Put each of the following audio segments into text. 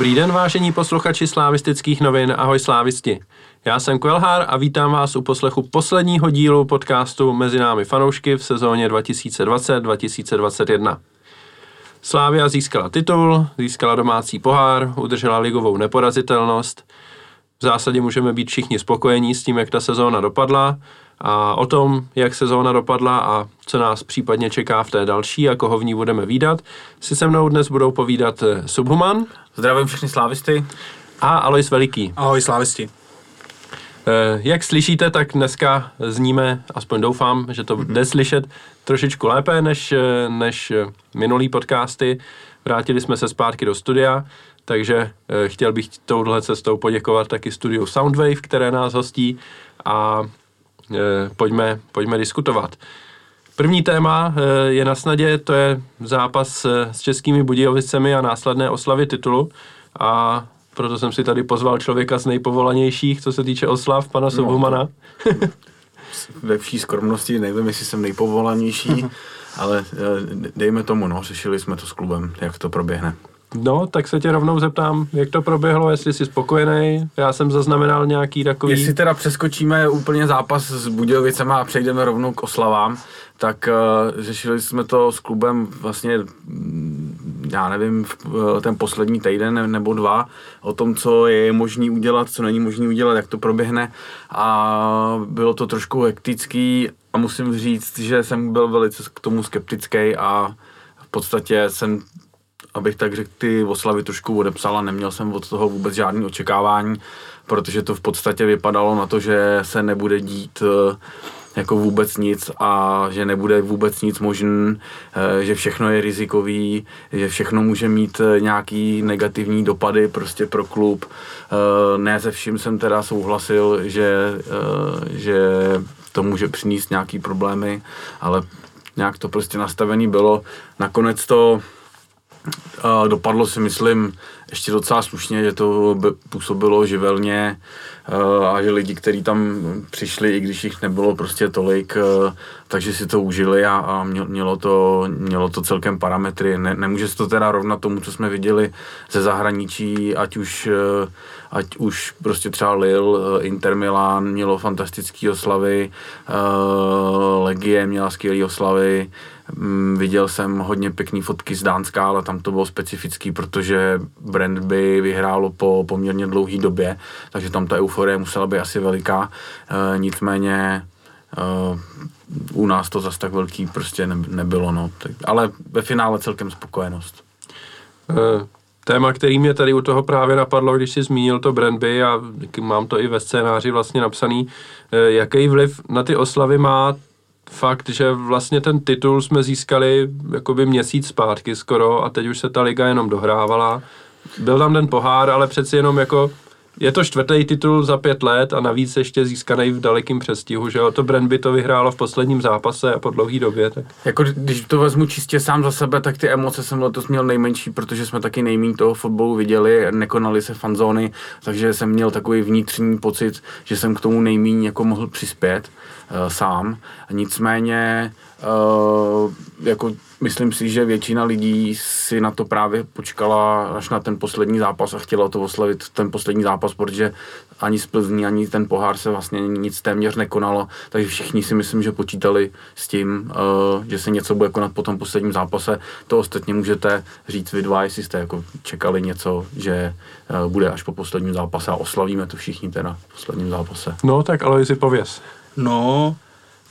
Dobrý den, vážení posluchači slávistických novin, ahoj slávisti. Já jsem Kvelhár a vítám vás u poslechu posledního dílu podcastu Mezi námi fanoušky v sezóně 2020-2021. Slávia získala titul, získala domácí pohár, udržela ligovou neporazitelnost. V zásadě můžeme být všichni spokojení s tím, jak ta sezóna dopadla a o tom, jak sezóna dopadla a co nás případně čeká v té další a koho v ní budeme výdat, si se mnou dnes budou povídat eh, Subhuman. Zdravím všechny slávisty. A Alois Veliký. Ahoj slávisti. Eh, jak slyšíte, tak dneska zníme, aspoň doufám, že to jde slyšet trošičku lépe než, eh, než minulý podcasty. Vrátili jsme se zpátky do studia, takže chtěl bych touhle cestou poděkovat taky studiu Soundwave, které nás hostí a Eh, pojďme, pojďme diskutovat. První téma eh, je na snadě, to je zápas eh, s českými Budějovicemi a následné oslavy titulu. A proto jsem si tady pozval člověka z nejpovolanějších, co se týče oslav, pana no, Sobumana. ve vší skromnosti, nevím, jestli jsem nejpovolanější, ale dejme tomu, no, řešili jsme to s klubem, jak to proběhne. No, tak se tě rovnou zeptám, jak to proběhlo, jestli jsi spokojený. Já jsem zaznamenal nějaký takový... Jestli teda přeskočíme úplně zápas s Budějovicema a přejdeme rovnou k oslavám, tak uh, řešili jsme to s klubem vlastně, mm, já nevím, uh, ten poslední týden nebo dva, o tom, co je možné udělat, co není možné udělat, jak to proběhne. A bylo to trošku hektický a musím říct, že jsem byl velice k tomu skeptický a v podstatě jsem abych tak řekl, ty oslavy trošku odepsala, neměl jsem od toho vůbec žádný očekávání, protože to v podstatě vypadalo na to, že se nebude dít eh, jako vůbec nic a že nebude vůbec nic možný, eh, že všechno je rizikový, že všechno může mít eh, nějaký negativní dopady prostě pro klub. Ne se vším jsem teda souhlasil, že, že to může přinést nějaký problémy, ale nějak to prostě nastavený bylo. Nakonec to dopadlo si myslím ještě docela slušně, že to působilo živelně a že lidi, kteří tam přišli, i když jich nebylo prostě tolik, takže si to užili a, a mělo, to, mělo to celkem parametry. Ne, nemůže se to teda rovnat tomu, co jsme viděli ze zahraničí, ať už, ať už prostě třeba Lille, Inter Milan mělo fantastické oslavy, Legie měla skvělé oslavy, viděl jsem hodně pěkný fotky z Dánska, ale tam to bylo specifický, protože brand by vyhrálo po poměrně dlouhé době, takže tam ta euforie musela být asi veliká. E, nicméně e, u nás to zase tak velký prostě ne, nebylo, no. Ale ve finále celkem spokojenost. E, téma, který mě tady u toho právě napadlo, když jsi zmínil to Brandby a mám to i ve scénáři vlastně napsaný, jaký vliv na ty oslavy má fakt, že vlastně ten titul jsme získali jakoby měsíc zpátky skoro a teď už se ta liga jenom dohrávala. Byl tam ten pohár, ale přeci jenom jako je to čtvrtý titul za pět let a navíc ještě získaný v dalekým přestihu, že jo? To Brandby to vyhrálo v posledním zápase a po dlouhé době. Tak. Jako když to vezmu čistě sám za sebe, tak ty emoce jsem letos měl nejmenší, protože jsme taky nejméně toho fotbalu viděli, nekonaly se fanzóny, takže jsem měl takový vnitřní pocit, že jsem k tomu nejméně jako mohl přispět uh, sám. Nicméně uh, jako myslím si, že většina lidí si na to právě počkala až na ten poslední zápas a chtěla to oslavit ten poslední zápas, protože ani z Plzní, ani ten pohár se vlastně nic téměř nekonalo, takže všichni si myslím, že počítali s tím, uh, že se něco bude konat po tom posledním zápase. To ostatně můžete říct vy dva, jestli jste jako čekali něco, že uh, bude až po posledním zápase a oslavíme to všichni teda v posledním zápase. No tak ale si pověz. No,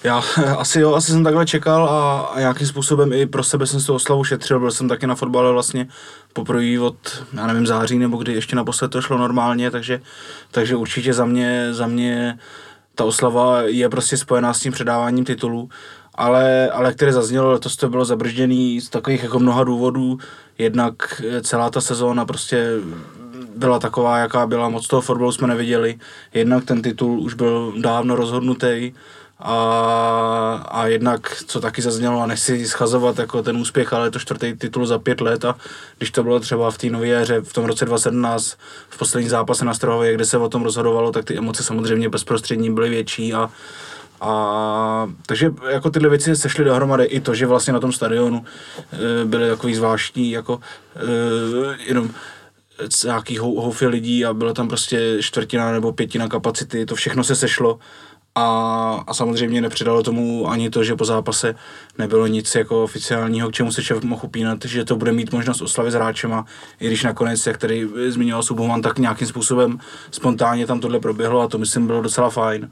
já asi jo, asi jsem takhle čekal a, a nějakým způsobem i pro sebe jsem si oslavu šetřil, byl jsem taky na fotbale vlastně poprvé od, já nevím, září nebo kdy ještě naposled to šlo normálně, takže, takže určitě za mě, za mě ta oslava je prostě spojená s tím předáváním titulů, ale, ale které zaznělo, letos to bylo zabržděný z takových jako mnoha důvodů, jednak celá ta sezóna prostě byla taková, jaká byla, moc toho fotbalu jsme neviděli, jednak ten titul už byl dávno rozhodnutý, a, a jednak, co taky zaznělo, a nechci schazovat jako ten úspěch, ale je to čtvrtý titul za pět let a když to bylo třeba v té nové éře, v tom roce 2017, v poslední zápase na Strohově, kde se o tom rozhodovalo, tak ty emoce samozřejmě bezprostřední byly větší a, a takže jako tyhle věci sešly dohromady. I to, že vlastně na tom stadionu e, byly takový zvláštní, jako e, jenom nějaký houfy lidí a byla tam prostě čtvrtina nebo pětina kapacity, to všechno se sešlo a, a samozřejmě nepřidalo tomu ani to, že po zápase nebylo nic jako oficiálního, k čemu se šéf mohl upínat, že to bude mít možnost oslavy s hráčema, i když nakonec, jak tady zmiňoval Subhoman, tak nějakým způsobem spontánně tam tohle proběhlo a to myslím bylo docela fajn.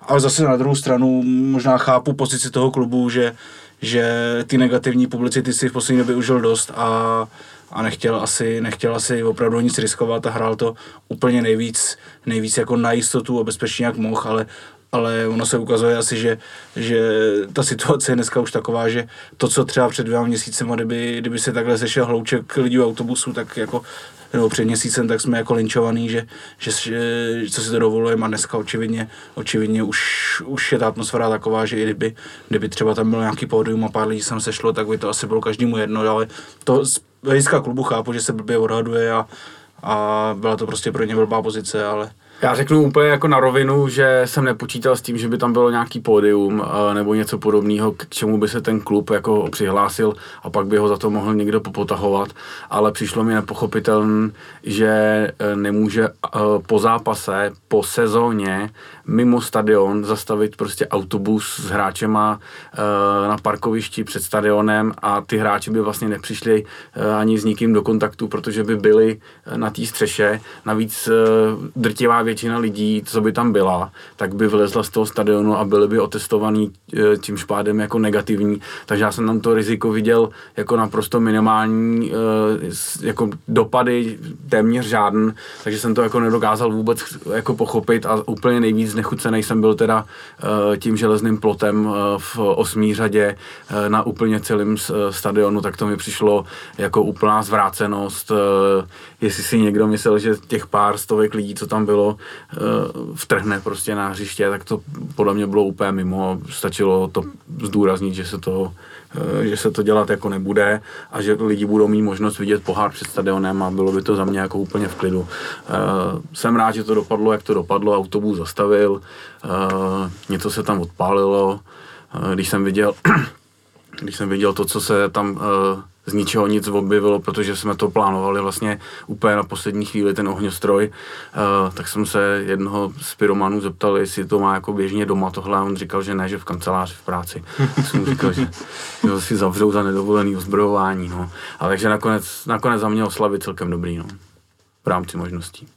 Ale zase na druhou stranu možná chápu pozici toho klubu, že, že ty negativní publicity si v poslední době užil dost a, a nechtěl asi, nechtěl asi opravdu nic riskovat a hrál to úplně nejvíc, nejvíc jako na jistotu a bezpečně jak mohl, ale ale ono se ukazuje asi, že, že ta situace je dneska už taková, že to, co třeba před dvěma měsícem, kdyby, kdyby se takhle sešel hlouček lidí v autobusu, tak jako nebo před měsícem, tak jsme jako linčovaný, že, že, že co si to dovolujeme. A dneska očividně, očividně už, už je ta atmosféra taková, že i kdyby, kdyby třeba tam byl nějaký pódium a pár lidí sem sešlo, tak by to asi bylo každému jedno, ale to z hlediska klubu chápu, že se blbě odhaduje a, a byla to prostě pro ně blbá pozice, ale já řeknu úplně jako na rovinu, že jsem nepočítal s tím, že by tam bylo nějaký pódium nebo něco podobného, k čemu by se ten klub jako přihlásil a pak by ho za to mohl někdo popotahovat, ale přišlo mi nepochopitelné, že e, nemůže e, po zápase, po sezóně mimo stadion zastavit prostě autobus s hráčema na parkovišti před stadionem a ty hráči by vlastně nepřišli ani s nikým do kontaktu, protože by byli na té střeše. Navíc drtivá věc většina lidí, co by tam byla, tak by vylezla z toho stadionu a byly by otestovaný e, tím špádem jako negativní. Takže já jsem tam to riziko viděl jako naprosto minimální, e, jako dopady téměř žádný, takže jsem to jako nedokázal vůbec jako pochopit a úplně nejvíc nechucený jsem byl teda e, tím železným plotem v osmý řadě na úplně celém stadionu, tak to mi přišlo jako úplná zvrácenost. Jestli si někdo myslel, že těch pár stovek lidí, co tam bylo, vtrhne prostě na hřiště, tak to podle mě bylo úplně mimo. Stačilo to zdůraznit, že se to, eh, že se to dělat jako nebude a že lidi budou mít možnost vidět pohár před stadionem a bylo by to za mě jako úplně v klidu. Eh, jsem rád, že to dopadlo, jak to dopadlo, autobus zastavil, něco se tam odpálilo, když jsem viděl, když jsem viděl to, co se tam z ničeho nic objevilo, protože jsme to plánovali vlastně úplně na poslední chvíli ten ohňostroj, uh, tak jsem se jednoho z pyromanů zeptal, jestli to má jako běžně doma tohle a on říkal, že ne, že v kanceláři v práci. tak jsem mu říkal, že, že si zavřou za nedovolený ozbrojování, no. Ale takže nakonec, nakonec za mě oslavy celkem dobrý, no. V rámci možností.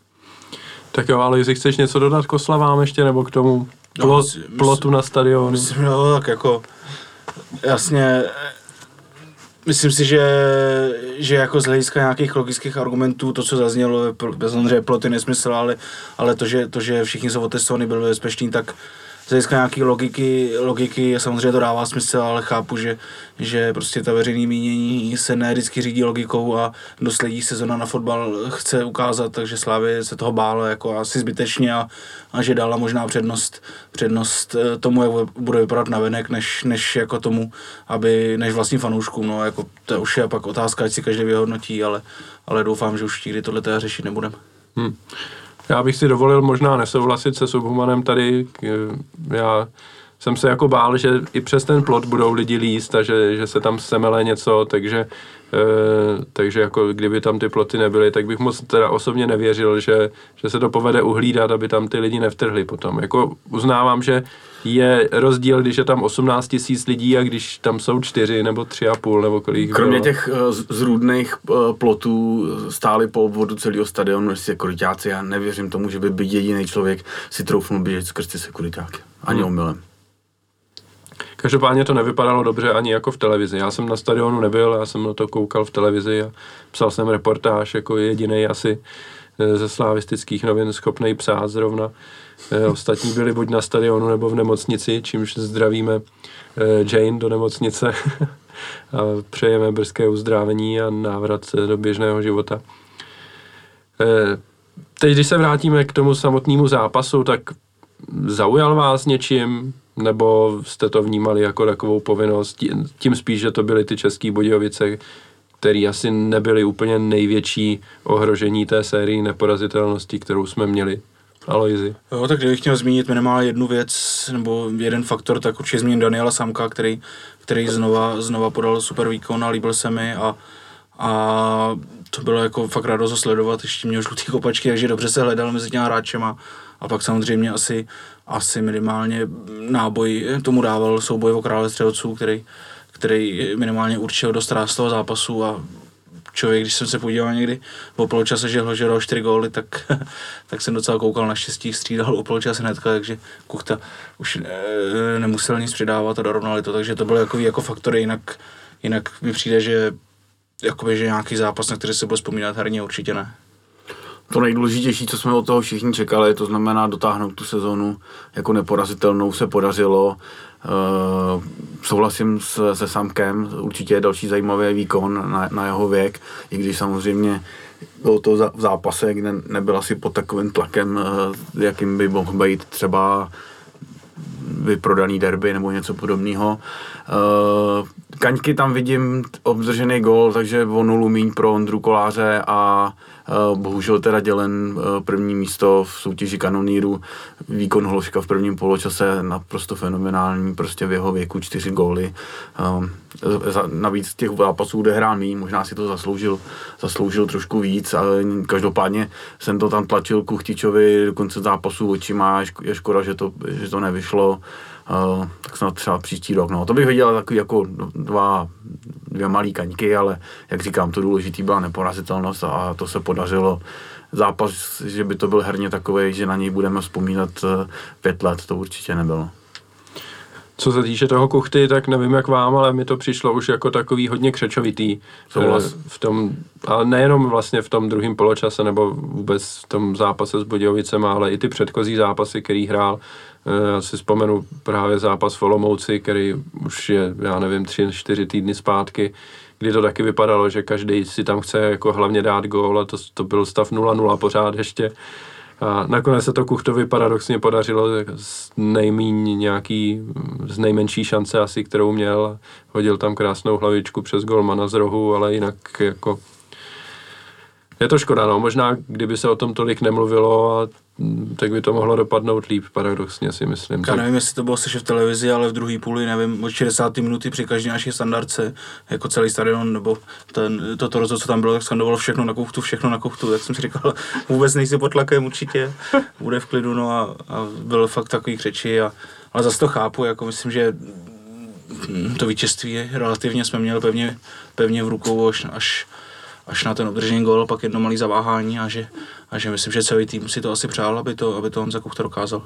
Tak jo, ale jestli chceš něco dodat k oslavám ještě, nebo k tomu plot, no, myslím, plotu na stadionu? Myslím, no, tak jako jasně Myslím si, že, že jako z hlediska nějakých logických argumentů, to, co zaznělo, bez že ploty nesmysl, ale, ale to, že, to, že všichni jsou otestovaní, byli bezpeční, tak z hlediska nějaké logiky, logiky samozřejmě to dává smysl, ale chápu, že, že prostě ta veřejný mínění se ne vždycky řídí logikou a dost lidí sezona na fotbal chce ukázat, takže Slávě se toho bála jako asi zbytečně a, a že dala možná přednost, přednost eh, tomu, jak bude vypadat navenek, než, než jako tomu, aby, než vlastním fanouškům, no jako to už je pak otázka, ať si každý vyhodnotí, ale, ale doufám, že už nikdy tohle řešit nebudeme. Hmm. Já bych si dovolil možná nesouhlasit se Subhumanem tady. Já jsem se jako bál, že i přes ten plot budou lidi líst a že, že se tam semele něco, takže, e, takže jako kdyby tam ty ploty nebyly, tak bych moc teda osobně nevěřil, že, že se to povede uhlídat, aby tam ty lidi nevtrhli potom. Jako uznávám, že je rozdíl, když je tam 18 tisíc lidí a když tam jsou čtyři nebo tři a půl nebo kolik Kromě bylo. těch uh, zrůdných uh, plotů stály po obvodu celého stadionu sekuritáci. Já nevěřím tomu, že by, by jediný člověk si troufnul běžet skrz ty sekuritáky. Ani hmm. omylem. Každopádně to nevypadalo dobře ani jako v televizi. Já jsem na stadionu nebyl, já jsem na to koukal v televizi a psal jsem reportáž jako jediný asi eh, ze slavistických novin schopný psát zrovna. Eh, ostatní byli buď na stadionu nebo v nemocnici, čímž zdravíme eh, Jane do nemocnice a přejeme brzké uzdravení a návrat do běžného života. Teď, když se vrátíme k tomu samotnému zápasu, tak zaujal vás něčím? Nebo jste to vnímali jako takovou povinnost? Tím spíš, že to byly ty české Budějovice, které asi nebyly úplně největší ohrožení té sérii neporazitelnosti, kterou jsme měli. Aloizi. Jo, tak kdybych chtěl zmínit minimálně jednu věc, nebo jeden faktor, tak určitě zmíním Daniela Samka, který, který znova, znova podal super výkon a líbil se mi a, a to bylo jako fakt radost sledovat, ještě měl žlutý kopačky, takže dobře se hledal mezi těma hráčema a pak samozřejmě asi, asi minimálně náboj tomu dával souboj o krále střelců, který, který minimálně určil dost ráz toho zápasu a člověk, když jsem se podíval někdy po poločase, že dal 4 góly, tak, tak jsem docela koukal na štěstí, střídal o poločase hnedka, takže Kuchta už e, nemusel nic přidávat a dorovnali to, takže to bylo jako, jako faktory, jinak, jinak mi přijde, že jakoby, že nějaký zápas, na který se bude vzpomínat herně, určitě ne. To nejdůležitější, co jsme od toho všichni čekali, to znamená dotáhnout tu sezonu jako neporazitelnou, se podařilo. Uh, souhlasím s, se Samkem, určitě je další zajímavý výkon na, na jeho věk, i když samozřejmě bylo to v zápase, kde nebyl asi pod takovým tlakem, uh, jakým by mohl být třeba vyprodaný derby nebo něco podobného. Uh, Kaňky tam vidím obdržený gol, takže o nulu míň pro Ondru Koláře a bohužel teda dělen uh, první místo v soutěži kanoníru. Výkon Hloška v prvním poločase naprosto fenomenální, prostě v jeho věku čtyři góly. Uh, navíc těch zápasů, kde hrál míň, možná si to zasloužil, zasloužil trošku víc, ale každopádně jsem to tam tlačil Kuchtičovi do konce zápasu očima, je škoda, že to, že to nevyšlo. Uh, tak snad třeba příští rok. No. To bych viděl takový jako dva, dvě malý kaňky, ale jak říkám, to důležitý byla neporazitelnost a to se podařilo. Zápas, že by to byl herně takový, že na něj budeme vzpomínat eh, pět let, to určitě nebylo. Co se týče toho kuchty, tak nevím jak vám, ale mi to přišlo už jako takový hodně křečovitý. Souhlas. Eh, v tom, ale nejenom vlastně v tom druhém poločase nebo vůbec v tom zápase s Budějovicema, ale i ty předchozí zápasy, který hrál. Eh, já si vzpomenu právě zápas v Olomouci, který už je, já nevím, tři, čtyři týdny zpátky, kdy to taky vypadalo, že každý si tam chce jako hlavně dát gól a to, to byl stav 0-0 pořád ještě. A nakonec se to Kuchtovi paradoxně podařilo z nejmíň nějaký, z nejmenší šance asi, kterou měl. Hodil tam krásnou hlavičku přes golmana z rohu, ale jinak jako je to škoda, no. Možná, kdyby se o tom tolik nemluvilo, a, tak by to mohlo dopadnout líp, paradoxně si myslím. Já nevím, jestli to bylo slyšet v televizi, ale v druhé půli, nevím, od 60. minuty při každé naší standardce, jako celý stadion, nebo ten, toto rozhod, co tam bylo, tak skandovalo všechno na kuchtu, všechno na kuchtu, tak jsem si říkal, vůbec nejsi pod tlakem určitě, bude v klidu, no a, a byl fakt takový křeči, a, ale zase to chápu, jako myslím, že to vítězství relativně jsme měli pevně, pevně v rukou až, až až na ten obdržený gol, pak jedno malé zaváhání a že, a že myslím, že celý tým si to asi přál, aby to, aby to Honza Kuchta dokázal.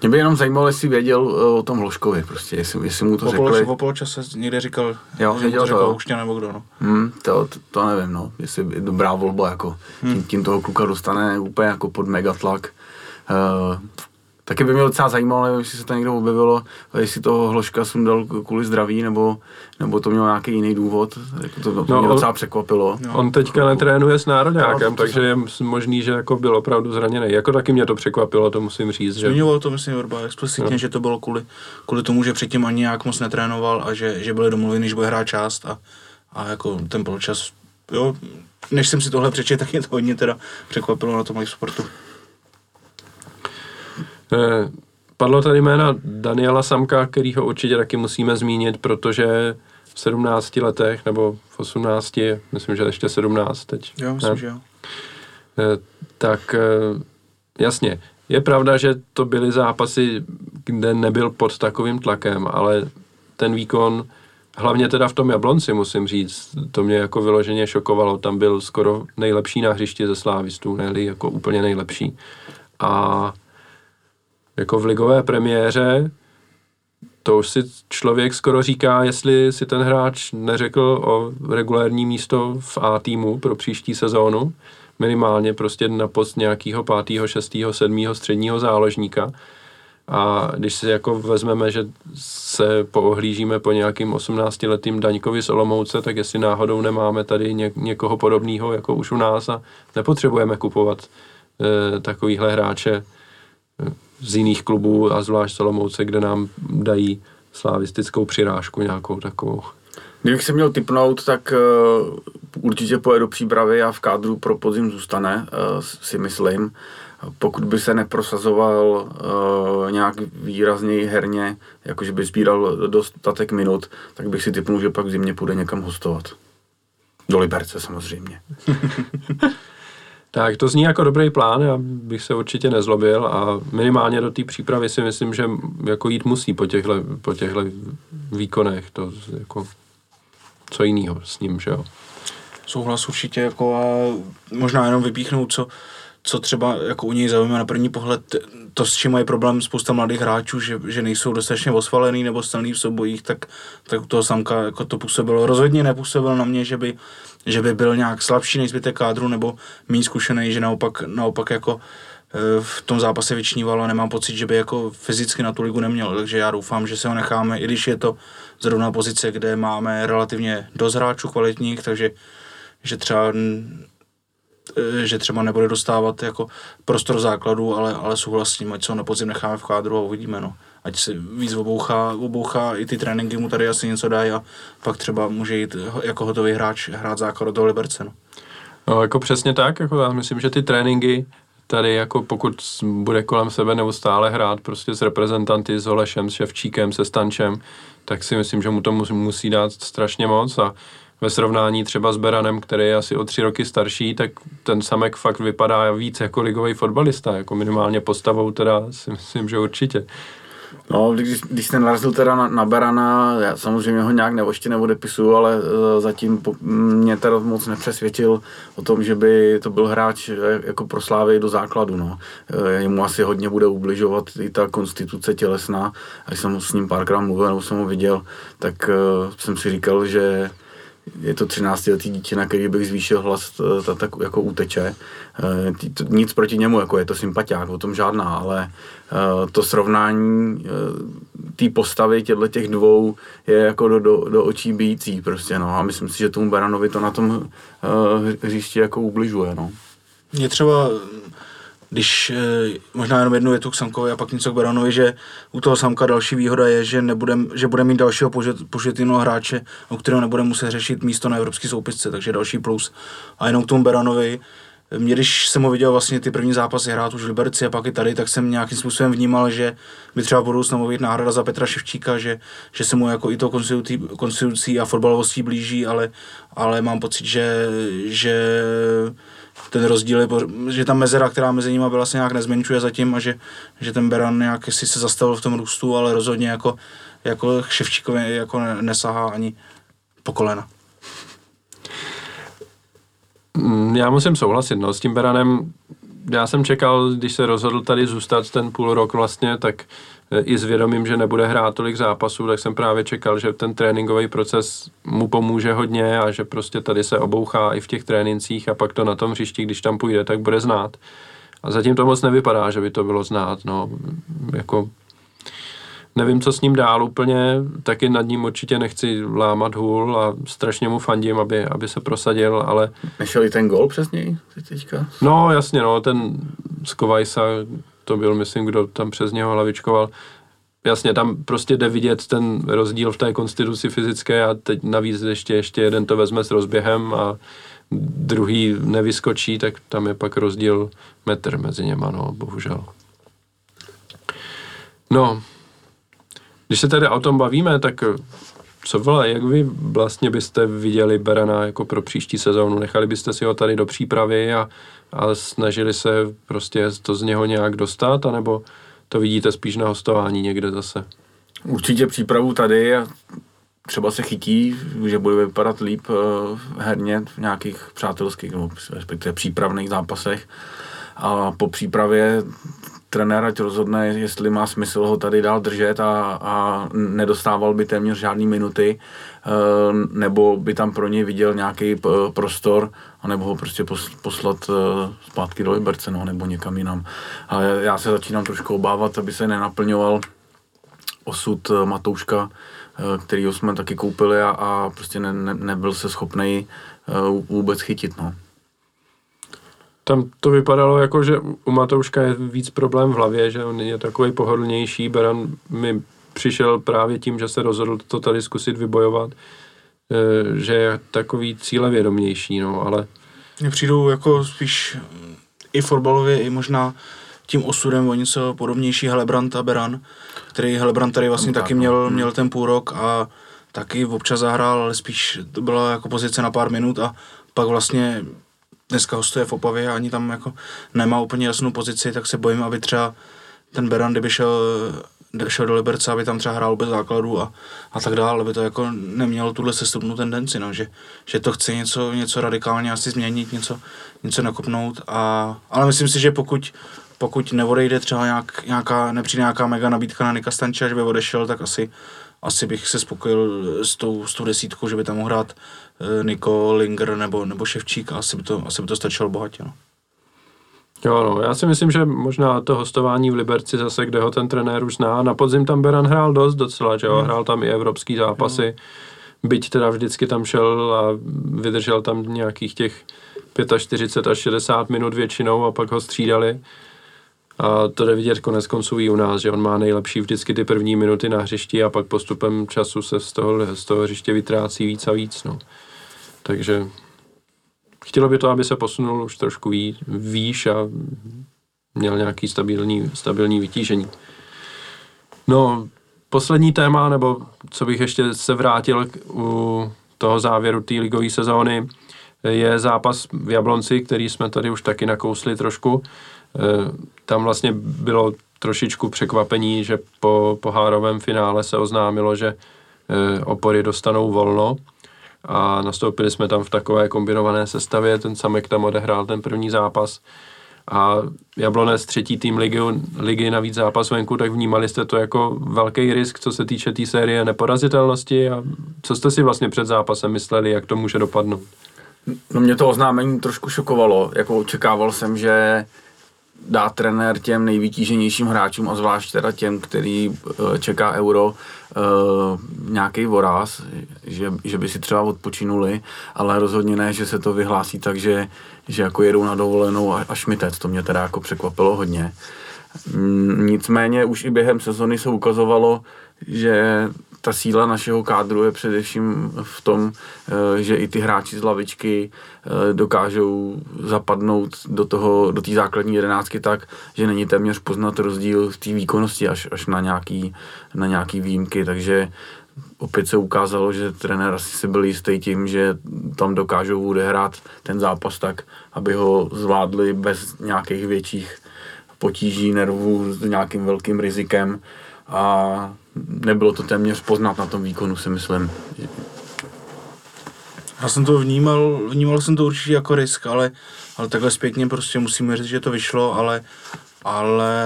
Mě by jenom zajímalo, jestli věděl eh, o tom Hloškovi, prostě, jestli, jestli mu to po řekli. Po poločase někde říkal, jo, že věděl to řekl to, Ušťa nebo kdo, no. Hmm, to, to, to, nevím, no, jestli je dobrá volba, jako hmm. tím, tím toho kluka dostane úplně jako pod megatlak. Uh, Taky by mě docela zajímalo, nevím, jestli se to někdo objevilo, jestli toho hloška sundal kvůli zdraví, nebo, nebo to mělo nějaký jiný důvod. Jako to, to no, mě docela překvapilo. No, on teďka netrénuje s národňákem, no, takže je možný, že jako byl opravdu zraněný. Jako taky mě to překvapilo, to musím říct. Že... Zmiňoval to, myslím, Urba explicitně, no. že to bylo kvůli, kvůli tomu, že předtím ani nějak moc netrénoval a že, že byli domluveni, že bude hrát část a, a jako ten poločas, jo, než jsem si tohle přečetl, tak mě to hodně teda překvapilo na tom sportu. Eh, padlo tady jména Daniela Samka, kterýho určitě taky musíme zmínit, protože v 17 letech, nebo v 18, myslím, že ještě 17 teď. Jo, myslím, ne? že jo. Eh, tak eh, jasně, je pravda, že to byly zápasy, kde nebyl pod takovým tlakem, ale ten výkon, hlavně teda v tom Jablonci, musím říct, to mě jako vyloženě šokovalo. Tam byl skoro nejlepší na hřišti ze slávistů, ne jako úplně nejlepší. A jako v ligové premiéře, to už si člověk skoro říká, jestli si ten hráč neřekl o regulární místo v A týmu pro příští sezónu, minimálně prostě na post nějakého pátého, šestého, sedmého středního záložníka. A když si jako vezmeme, že se poohlížíme po nějakým 18-letým Daňkovi z Olomouce, tak jestli náhodou nemáme tady ně, někoho podobného jako už u nás a nepotřebujeme kupovat e, takovýhle hráče z jiných klubů a zvlášť Solomouce, kde nám dají slavistickou přirážku nějakou takovou. Kdybych se měl typnout, tak uh, určitě pojedu do přípravy a v kádru pro podzim zůstane, uh, si myslím. Pokud by se neprosazoval uh, nějak výrazněji herně, jakože by sbíral dostatek minut, tak bych si typnul, že pak v zimě půjde někam hostovat. Do Liberce samozřejmě. Tak to zní jako dobrý plán, já bych se určitě nezlobil a minimálně do té přípravy si myslím, že jako jít musí po těchto, po těchto výkonech, to jako co jiného s ním, že jo. Souhlas určitě jako a možná jenom vypíchnout, co, co třeba jako u něj zaujíme na první pohled, to, s čím mají problém spousta mladých hráčů, že, že nejsou dostatečně osvalený nebo silný v sobojích, tak, tak u toho samka jako to působilo. Rozhodně nepůsobil na mě, že by, že by byl nějak slabší než zbytek kádru nebo méně zkušený, že naopak, naopak jako e, v tom zápase vyčníval a nemám pocit, že by jako fyzicky na tu ligu neměl, takže já doufám, že se ho necháme, i když je to zrovna pozice, kde máme relativně dost hráčů kvalitních, takže že třeba že třeba nebude dostávat jako prostor základu, ale, ale souhlasím, ať se ho na podzim necháme v kádru a uvidíme, no. Ať si víc obouchá, obouchá, i ty tréninky mu tady asi něco dají a pak třeba může jít jako hotový hráč hrát základ do Liberce, no. No, jako přesně tak, jako já myslím, že ty tréninky tady jako pokud bude kolem sebe neustále hrát prostě s reprezentanty, s Holešem, s Ševčíkem, se Stančem, tak si myslím, že mu to musí dát strašně moc a ve srovnání třeba s Beranem, který je asi o tři roky starší, tak ten Samek fakt vypadá víc jako ligový fotbalista, jako minimálně postavou teda si myslím, že určitě. No, když, když jste narazil teda na, na Berana, já samozřejmě ho nějak nevoště neodepisuju, ale uh, zatím po, mě teda moc nepřesvědčil o tom, že by to byl hráč e, jako pro Slávy do základu. No. Uh, jemu asi hodně bude ubližovat i ta konstituce tělesná. A když jsem s ním párkrát mluvil nebo jsem ho viděl, tak uh, jsem si říkal, že je to 13 letý dítě, na který bych zvýšil hlas, ta tak jako uteče. E, nic proti němu, jako je to sympatiák, o tom žádná, ale e, to srovnání té postavy těch dvou je jako do, do, do očí bíjící prostě, no. A myslím si, že tomu Beranovi to na tom hřišti jako ubližuje, no. Mě třeba když eh, možná jenom jednu větu k Samkovi a pak něco k Baranovi, že u toho Samka další výhoda je, že, nebudem, že bude mít dalšího požetinného hráče, u kterého nebude muset řešit místo na evropský soupisce, takže další plus. A jenom k tomu Beranovi, mě, když jsem ho viděl vlastně ty první zápasy hrát už v Liberci a pak i tady, tak jsem nějakým způsobem vnímal, že by třeba budoucna mohl být náhrada za Petra Ševčíka, že, že se mu jako i to konstitucí a fotbalovostí blíží, ale, ale mám pocit, že, že ten rozdíl je, že ta mezera, která mezi nimi byla, se nějak nezmenšuje zatím a že, že ten Beran nějak si se zastavil v tom růstu, ale rozhodně jako, jako Ševčíkovi jako nesahá ani po kolena. Mm, já musím souhlasit, no, s tím Beranem, já jsem čekal, když se rozhodl tady zůstat ten půl rok vlastně, tak i s vědomím, že nebude hrát tolik zápasů, tak jsem právě čekal, že ten tréninkový proces mu pomůže hodně a že prostě tady se obouchá i v těch trénincích a pak to na tom hřišti, když tam půjde, tak bude znát. A zatím to moc nevypadá, že by to bylo znát, no, jako nevím, co s ním dál úplně, taky nad ním určitě nechci lámat hůl a strašně mu fandím, aby, aby se prosadil, ale... Nešel i ten gol přes něj teďka? No, jasně, no, ten z Kovajsa, to byl, myslím, kdo tam přes něho hlavičkoval. Jasně, tam prostě jde vidět ten rozdíl v té konstituci fyzické a teď navíc ještě, ještě jeden to vezme s rozběhem a druhý nevyskočí, tak tam je pak rozdíl metr mezi něma, no, bohužel. No, když se tady o tom bavíme, tak co vole, jak vy vlastně byste viděli Berana jako pro příští sezónu? Nechali byste si ho tady do přípravy a, a snažili se prostě to z něho nějak dostat, anebo to vidíte spíš na hostování někde zase? Určitě přípravu tady a třeba se chytí, že bude vypadat líp uh, herně v nějakých přátelských nebo respektive přípravných zápasech. A po přípravě trenér ať rozhodne, jestli má smysl ho tady dál držet a, a nedostával by téměř žádný minuty, eh, nebo by tam pro něj viděl nějaký eh, prostor, anebo ho prostě poslat eh, zpátky do Liberce, no, nebo někam jinam. A já se začínám trošku obávat, aby se nenaplňoval osud Matouška, kterýho jsme taky koupili a, a prostě ne, ne, nebyl se schopný vůbec chytit. No. Tam to vypadalo jako, že u Matouška je víc problém v hlavě, že on je takový pohodlnější. Beran mi přišel právě tím, že se rozhodl to tady zkusit vybojovat, eh, že je takový cílevědomější, no, ale... Mně přijdou jako spíš i fotbalově, i možná tím osudem o něco podobnější Helebrant a Beran, který Helebrant tady vlastně taky měl, měl ten půl rok a taky občas zahrál, ale spíš to byla jako pozice na pár minut a pak vlastně dneska hostuje v Opavě a ani tam jako nemá úplně jasnou pozici, tak se bojím, aby třeba ten Beran, kdyby šel, šel do Liberce, aby tam třeba hrál bez základu a, a tak dále, aby to jako nemělo tuhle sestupnou tendenci, no, že, že to chce něco, něco radikálně asi změnit, něco, něco nakopnout, a, ale myslím si, že pokud, pokud neodejde třeba nějak, nějaká, nepřijde nějaká mega nabídka na Nika Stanče, že by odešel, tak asi, asi bych se spokojil s tou, s tou desítkou, že by tam mohl hrát eh, Niko, Linger nebo, nebo Ševčík a asi by to, asi by to stačilo bohatě. No. Jo, no, já si myslím, že možná to hostování v Liberci zase, kde ho ten trenér už zná. Na podzim tam Beran hrál dost docela, že jo, hmm. hrál tam i evropský zápasy. Hmm. Byť teda vždycky tam šel a vydržel tam nějakých těch 45 až 60 minut většinou a pak ho střídali. A to jde vidět konec konců i u nás, že on má nejlepší vždycky ty první minuty na hřišti a pak postupem času se z toho, z toho hřiště vytrácí víc a víc. No. Takže chtělo by to, aby se posunul už trošku výš a měl nějaký stabilní, stabilní vytížení. No, poslední téma, nebo co bych ještě se vrátil k, u toho závěru té ligové sezóny, je zápas v Jablonci, který jsme tady už taky nakousli trošku. E, tam vlastně bylo trošičku překvapení, že po pohárovém finále se oznámilo, že e, opory dostanou volno a nastoupili jsme tam v takové kombinované sestavě, ten Samek tam odehrál ten první zápas. A Jablonec třetí tým ligy, ligy navíc zápas venku, tak vnímali jste to jako velký risk, co se týče té tý série neporazitelnosti. A co jste si vlastně před zápasem mysleli, jak to může dopadnout? No mě to oznámení trošku šokovalo, jako očekával jsem, že dá trenér těm nejvytíženějším hráčům a zvlášť teda těm, který eh, čeká euro, nějaký voráz, že, že by si třeba odpočinuli, ale rozhodně ne, že se to vyhlásí tak, že, že jako jedou na dovolenou a, a šmitec, to mě teda jako překvapilo hodně. Mm, nicméně už i během sezony se ukazovalo, že ta síla našeho kádru je především v tom, eh, že i ty hráči z lavičky eh, dokážou zapadnout do toho, do té základní jedenáctky tak, že není téměř poznat rozdíl v té výkonnosti až, až na, nějaký, na nějaký výjimky, takže opět se ukázalo, že trenér asi si byl jistý tím, že tam dokážou odehrát ten zápas tak, aby ho zvládli bez nějakých větších potíží, nervů, s nějakým velkým rizikem a nebylo to téměř poznat na tom výkonu, si myslím. Já jsem to vnímal, vnímal jsem to určitě jako risk, ale, ale takhle zpětně prostě musíme říct, že to vyšlo, ale, ale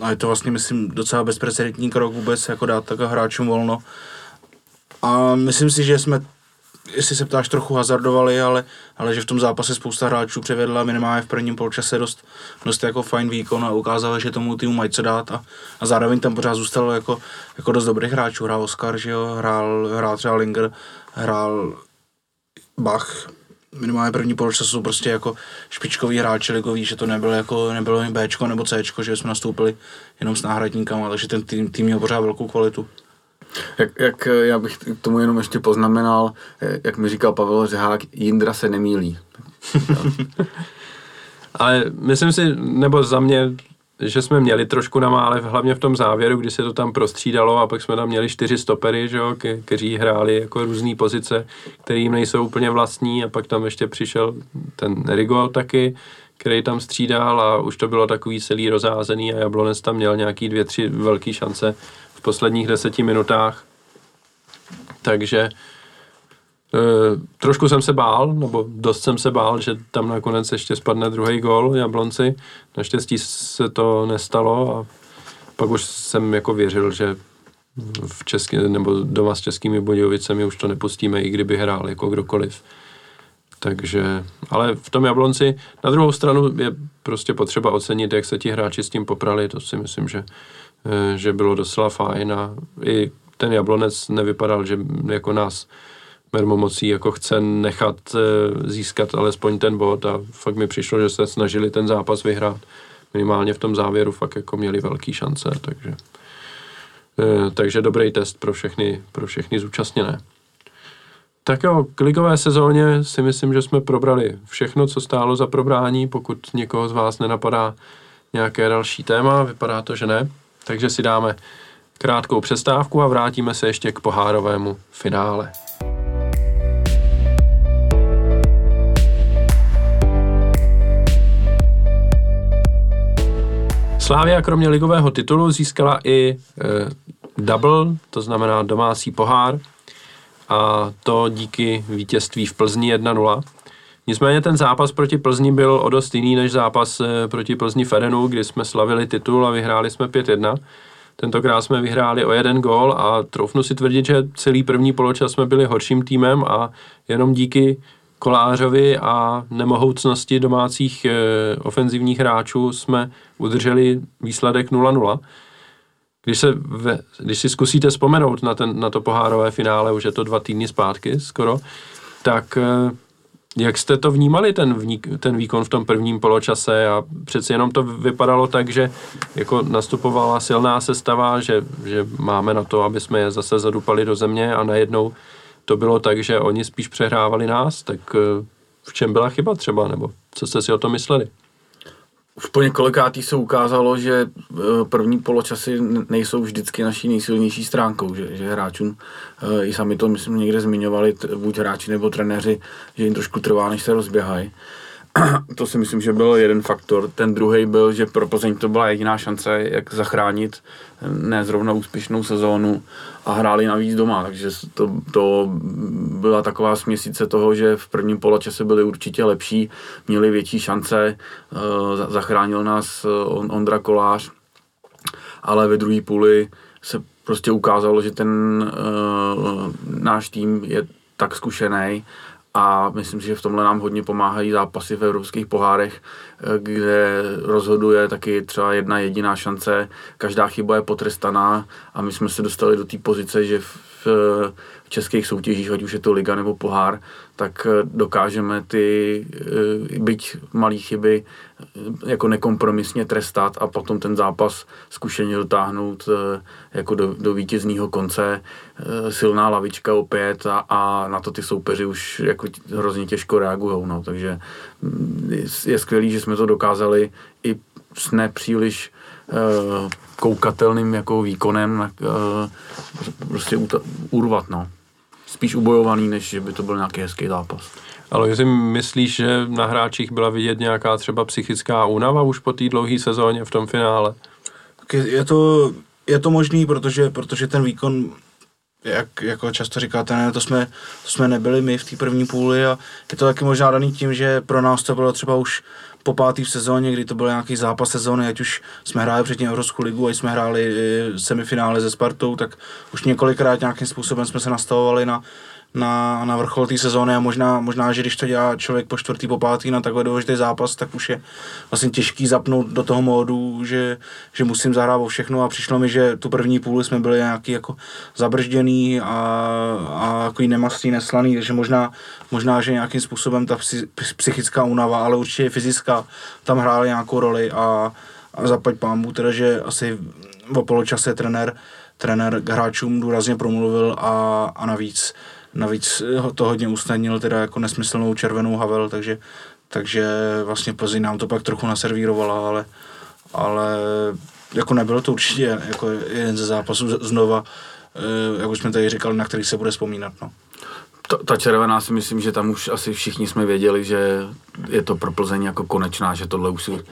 a je to vlastně, myslím, docela bezprecedentní krok vůbec, jako dát takhle hráčům volno. A myslím si, že jsme jestli se ptáš, trochu hazardovali, ale, ale že v tom zápase spousta hráčů převedla minimálně v prvním poločase dost, dost jako fajn výkon a ukázalo, že tomu týmu mají co dát a, a zároveň tam pořád zůstalo jako, jako dost dobrých hráčů. Hrál Oscar, že jo, hrál, hrál třeba Linger, hrál Bach, minimálně první poločas jsou prostě jako špičkový hráči ligový, že to nebylo jako nebylo jen Bčko nebo Cčko, že jsme nastoupili jenom s náhradníkama, takže ten tým, tým měl pořád velkou kvalitu. Jak, jak já bych k tomu jenom ještě poznamenal, jak mi říkal Pavel Řehák, Jindra se nemýlí. Ale myslím si, nebo za mě, že jsme měli trošku na mále, hlavně v tom závěru, kdy se to tam prostřídalo a pak jsme tam měli čtyři stopery, že jo, kteří hráli jako různé pozice, které jim nejsou úplně vlastní a pak tam ještě přišel ten Rigo taky, který tam střídal a už to bylo takový celý rozázený a Jablonec tam měl nějaký dvě, tři velké šance v posledních deseti minutách. Takže e, trošku jsem se bál, nebo dost jsem se bál, že tam nakonec ještě spadne druhý gol Jablonci. Naštěstí se to nestalo a pak už jsem jako věřil, že v český, nebo doma s českými Budějovicemi už to nepustíme, i kdyby hrál jako kdokoliv. Takže, ale v tom Jablonci, na druhou stranu je prostě potřeba ocenit, jak se ti hráči s tím poprali, to si myslím, že že bylo docela fajn a i ten Jablonec nevypadal, že jako nás Mermomocí jako chce nechat eh, získat alespoň ten bod a fakt mi přišlo, že se snažili ten zápas vyhrát. Minimálně v tom závěru fakt jako měli velký šance, takže eh, takže dobrý test pro všechny, pro všechny zúčastněné. Tak jo, k ligové sezóně si myslím, že jsme probrali všechno, co stálo za probrání, pokud někoho z vás nenapadá nějaké další téma, vypadá to, že ne takže si dáme krátkou přestávku a vrátíme se ještě k pohárovému finále. Slávia kromě ligového titulu získala i e, double, to znamená domácí pohár, a to díky vítězství v Plzni 1-0. Nicméně ten zápas proti Plzni byl o dost jiný než zápas e, proti Plzni Ferenu, kdy jsme slavili titul a vyhráli jsme 5-1. Tentokrát jsme vyhráli o jeden gól a troufnu si tvrdit, že celý první poločas jsme byli horším týmem a jenom díky Kolářovi a nemohoucnosti domácích e, ofenzivních hráčů jsme udrželi výsledek 0-0. Když, se ve, když si zkusíte vzpomenout na, ten, na to pohárové finále, už je to dva týdny zpátky skoro, tak e, jak jste to vnímali, ten, vník, ten výkon v tom prvním poločase a přeci jenom to vypadalo tak, že jako nastupovala silná sestava, že, že máme na to, aby jsme je zase zadupali do země a najednou to bylo tak, že oni spíš přehrávali nás, tak eh, v čem byla chyba třeba, nebo co jste si o tom mysleli? Už po několikátý se ukázalo, že eh, první poločasy nejsou vždycky naší nejsilnější stránkou, že, že hráčům, eh, i sami to myslím někde zmiňovali, buď hráči nebo trenéři, že jim trošku trvá, než se rozběhají. to si myslím, že byl jeden faktor. Ten druhý byl, že pro Plzeň to byla jediná šance, jak zachránit ne zrovna úspěšnou sezónu a hráli navíc doma, takže to, to byla taková směsice toho, že v prvním poločase byli určitě lepší, měli větší šance, uh, zachránil nás eh, Ondra Kolář, ale ve druhé půli se prostě ukázalo, že ten náš tým je tak zkušený a myslím si, že v tomhle nám hodně pomáhají zápasy v evropských pohárech, eh, kde rozhoduje taky třeba jedna jediná šance, každá chyba je potrestaná a my jsme se dostali do té pozice, že v, v českých soutěžích, ať už je to liga nebo pohár, tak eh, dokážeme ty eh, byť malé chyby eh, jako nekompromisně trestat a potom ten zápas zkušeně dotáhnout jako do, do vítězního konce. Silná lavička opět a, a na to ty soupeři už jako hrozně těžko reagují. No. Takže mm, je skvělé, že jsme to dokázali i s nepříliš koukatelným jako výkonem prostě urvat. No spíš ubojovaný, než že by to byl nějaký hezký zápas. Ale jestli myslíš, že na hráčích byla vidět nějaká třeba psychická únava už po té dlouhé sezóně v tom finále? Je to, je to možný, protože, protože ten výkon jak jako často říkáte, ne, to jsme, to jsme nebyli my v té první půli a je to taky možná daný tím, že pro nás to bylo třeba už po pátý v sezóně, kdy to byl nějaký zápas sezóny, ať už jsme hráli předtím Evropskou ligu, ať jsme hráli semifinále se Spartou, tak už několikrát nějakým způsobem jsme se nastavovali na, na, na vrchol té sezóny a možná, možná, že když to dělá člověk po čtvrtý, po pátý na takhle důležitý zápas, tak už je vlastně těžký zapnout do toho módu, že, že musím zahrát o všechno. A přišlo mi, že tu první půli jsme byli nějaký jako zabržděný a, a jako nemastný, neslaný, takže možná, možná, že nějakým způsobem ta psychická únava, ale určitě fyzická tam hrála nějakou roli. A, a zaplať pámbu, teda, že asi o poločase trenér, trenér hráčům důrazně promluvil a, a navíc Navíc to hodně usnadnil teda jako nesmyslnou červenou Havel, takže, takže vlastně Plzeň nám to pak trochu naservírovala, ale, ale jako nebylo to určitě jako jeden ze zápasů znova, eh, jak už jsme tady říkali, na který se bude vzpomínat. No. Ta, ta červená si myslím, že tam už asi všichni jsme věděli, že je to pro Plzeň jako konečná, že tohle už si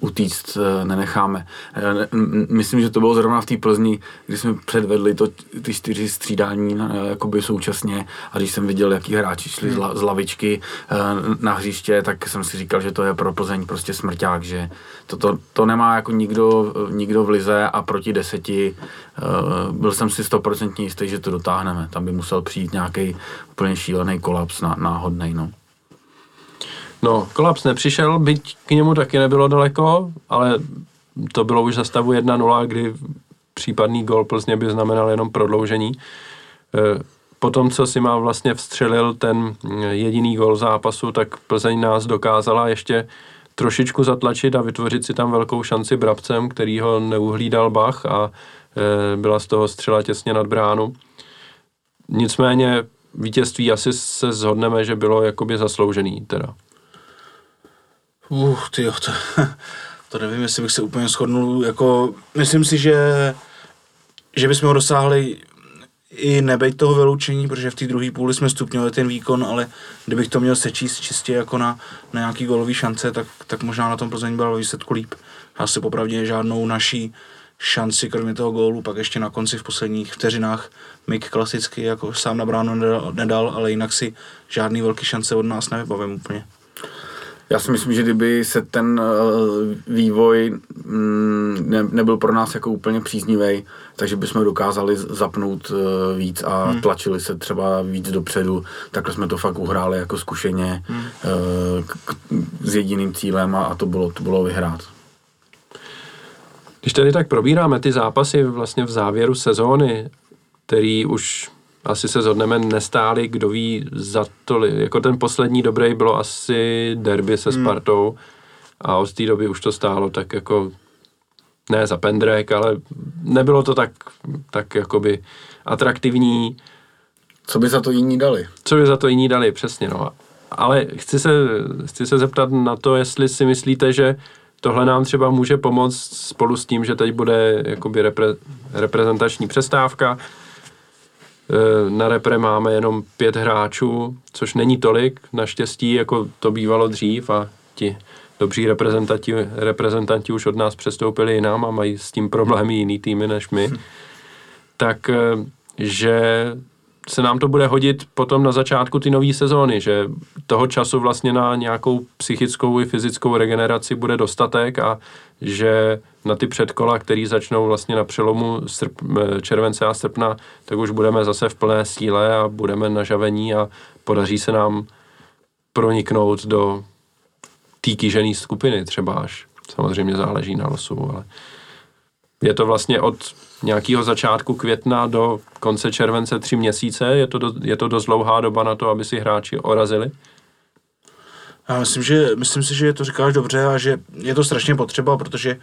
utíct eh, nenecháme. Eh, myslím, že to bylo zrovna v té Plzni, kdy jsme předvedli to, ty čtyři střídání eh, jakoby současně a když jsem viděl, jaký hráči šli z, la, z lavičky na hřiště, tak jsem si říkal, že to je pro Plzeň prostě smrťák, že to, to, to nemá jako nikdo, nikdo v lize a proti deseti byl jsem si stoprocentně jistý, že to dotáhneme. Tam by musel přijít nějaký úplně šílený kolaps náhodný. No. No, kolaps nepřišel, byť k němu taky nebylo daleko, ale to bylo už za stavu 1-0, kdy případný gol Plzně by znamenal jenom prodloužení. E, po tom, co si má vlastně vstřelil ten jediný gol zápasu, tak Plzeň nás dokázala ještě trošičku zatlačit a vytvořit si tam velkou šanci Brabcem, který ho neuhlídal Bach a e, byla z toho střela těsně nad bránu. Nicméně vítězství asi se zhodneme, že bylo jakoby zasloužený teda. Uh, ty to, to nevím, jestli bych se úplně shodnul, jako, myslím si, že že bychom ho dosáhli i nebejt toho vyloučení, protože v té druhé půli jsme stupňovali ten výkon, ale kdybych to měl sečíst čistě jako na, na nějaký golový šance, tak, tak možná na tom Plzeň byl výsledku líp. Já si popravdě žádnou naší šanci, kromě toho gólu, pak ještě na konci v posledních vteřinách Mik klasicky jako sám na bránu nedal, nedal, ale jinak si žádný velký šance od nás nevybavím úplně. Já si myslím, že kdyby se ten uh, vývoj mm, ne, nebyl pro nás jako úplně příznivý, takže bychom dokázali zapnout uh, víc a hmm. tlačili se třeba víc dopředu. Takhle jsme to fakt uhráli jako zkušeně hmm. uh, k, s jediným cílem a, a to, bylo, to bylo vyhrát. Když tady tak probíráme ty zápasy vlastně v závěru sezóny, který už asi se zhodneme, nestáli, kdo ví za to, jako ten poslední dobrý bylo asi derby se hmm. Spartou a od té doby už to stálo tak jako ne za pendrek, ale nebylo to tak, tak jakoby atraktivní. Co by za to jiní dali? Co by za to jiní dali, přesně no. Ale chci se, chci se zeptat na to, jestli si myslíte, že tohle nám třeba může pomoct spolu s tím, že teď bude jakoby repre, reprezentační přestávka, na repre máme jenom pět hráčů, což není tolik, naštěstí, jako to bývalo dřív a ti dobří reprezentanti, reprezentanti už od nás přestoupili jinam a mají s tím problémy jiný týmy než my. Hm. Tak, eh, že se nám to bude hodit potom na začátku ty nové sezóny, že toho času vlastně na nějakou psychickou i fyzickou regeneraci bude dostatek a že na ty předkola, které začnou vlastně na přelomu srp, července a srpna, tak už budeme zase v plné síle a budeme nažavení a podaří se nám proniknout do té kýžené skupiny třeba až. Samozřejmě záleží na losu, ale je to vlastně od nějakého začátku května do konce července tři měsíce. Je to, do, je to dost dlouhá doba na to, aby si hráči orazili? Já myslím, že, myslím si, že to říkáš dobře a že je to strašně potřeba, protože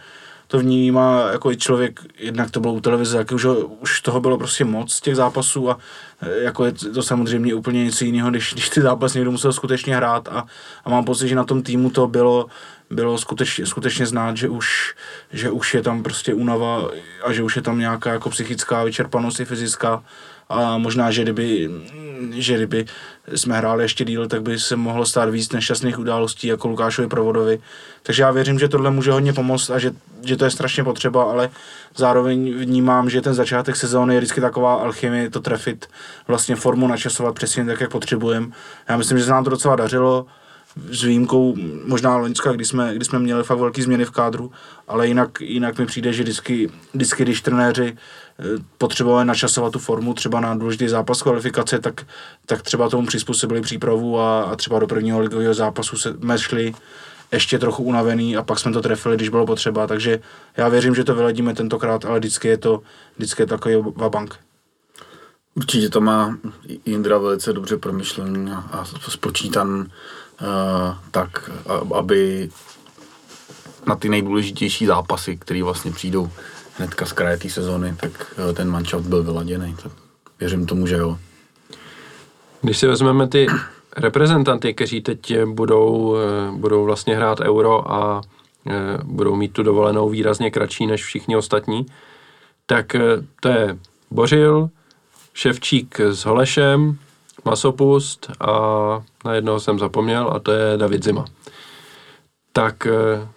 to vnímá jako i člověk, jednak to bylo u televize, jak už, už toho bylo prostě moc těch zápasů a e, jako je to samozřejmě úplně něco jiného, když, když ty zápasy někdo musel skutečně hrát a, a mám pocit, že na tom týmu to bylo, bylo skutečně, skutečně znát, že už, že už je tam prostě únava a že už je tam nějaká jako psychická vyčerpanost i fyzická a možná, že kdyby, že kdyby jsme hráli ještě díl, tak by se mohlo stát víc nešťastných událostí jako Lukášovi Provodovi. Takže já věřím, že tohle může hodně pomoct a že, že to je strašně potřeba, ale zároveň vnímám, že ten začátek sezóny je vždycky taková alchymie, to trefit, vlastně formu načasovat přesně tak, jak potřebujeme. Já myslím, že se nám to docela dařilo, s výjimkou možná Loňska, kdy jsme, kdy jsme měli fakt velké změny v kádru, ale jinak, jinak mi přijde, že vždycky, vždycky když trenéři potřebovali načasovat tu formu třeba na důležitý zápas kvalifikace, tak, tak třeba tomu přizpůsobili přípravu a, a třeba do prvního ligového zápasu jsme šli ještě trochu unavený a pak jsme to trefili, když bylo potřeba, takže já věřím, že to vyladíme tentokrát, ale vždycky je to, vždycky je takový vabank. Určitě to má Indra velice dobře promyšlen a spočítan Eh, tak aby na ty nejdůležitější zápasy, které vlastně přijdou hnedka z kraje té sezóny, tak eh, ten manšaft byl vyladěný. Tak věřím tomu, že jo. Když si vezmeme ty reprezentanty, kteří teď budou, eh, budou vlastně hrát euro a budou mít tu dovolenou výrazně kratší než všichni ostatní, tak to je Bořil, Ševčík s Holešem, Masopust a na jednoho jsem zapomněl a to je David Zima. Tak eh,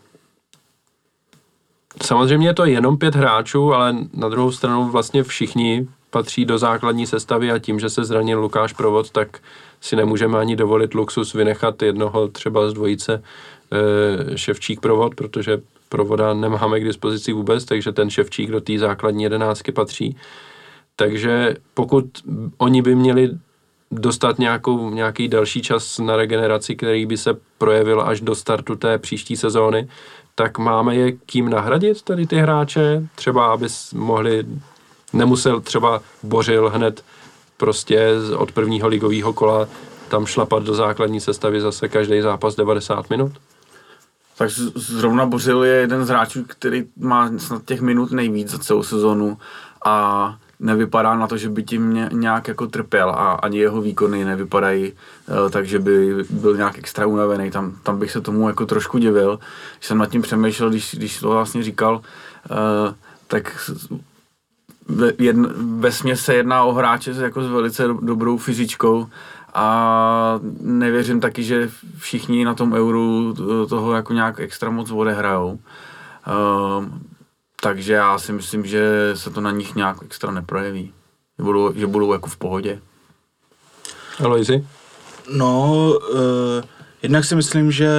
samozřejmě je to jenom pět hráčů, ale na druhou stranu vlastně všichni patří do základní sestavy a tím, že se zranil Lukáš Provod, tak si nemůžeme ani dovolit luxus vynechat jednoho třeba z dvojice e, Ševčík Provod, protože Provoda nemáme k dispozici vůbec, takže ten Ševčík do té základní jedenáctky patří. Takže pokud oni by měli dostat nějakou, nějaký další čas na regeneraci, který by se projevil až do startu té příští sezóny, tak máme je kým nahradit tady ty hráče, třeba aby mohli, nemusel třeba Bořil hned prostě od prvního ligového kola tam šlapat do základní sestavy zase každý zápas 90 minut? Tak zrovna Bořil je jeden z hráčů, který má snad těch minut nejvíc za celou sezonu a nevypadá na to, že by tím nějak jako trpěl a ani jeho výkony nevypadají uh, tak, že by byl nějak extra unavený. Tam, tam bych se tomu jako trošku divil. Když jsem nad tím přemýšlel, když, když to vlastně říkal, uh, tak ve, jedn, ve se jedná o hráče jako s velice dobrou fyzičkou a nevěřím taky, že všichni na tom euru toho jako nějak extra moc odehrajou. Takže já si myslím, že se to na nich nějak extra neprojeví. Že budou, že budou jako v pohodě. Aloisi? No, uh, jednak si myslím, že,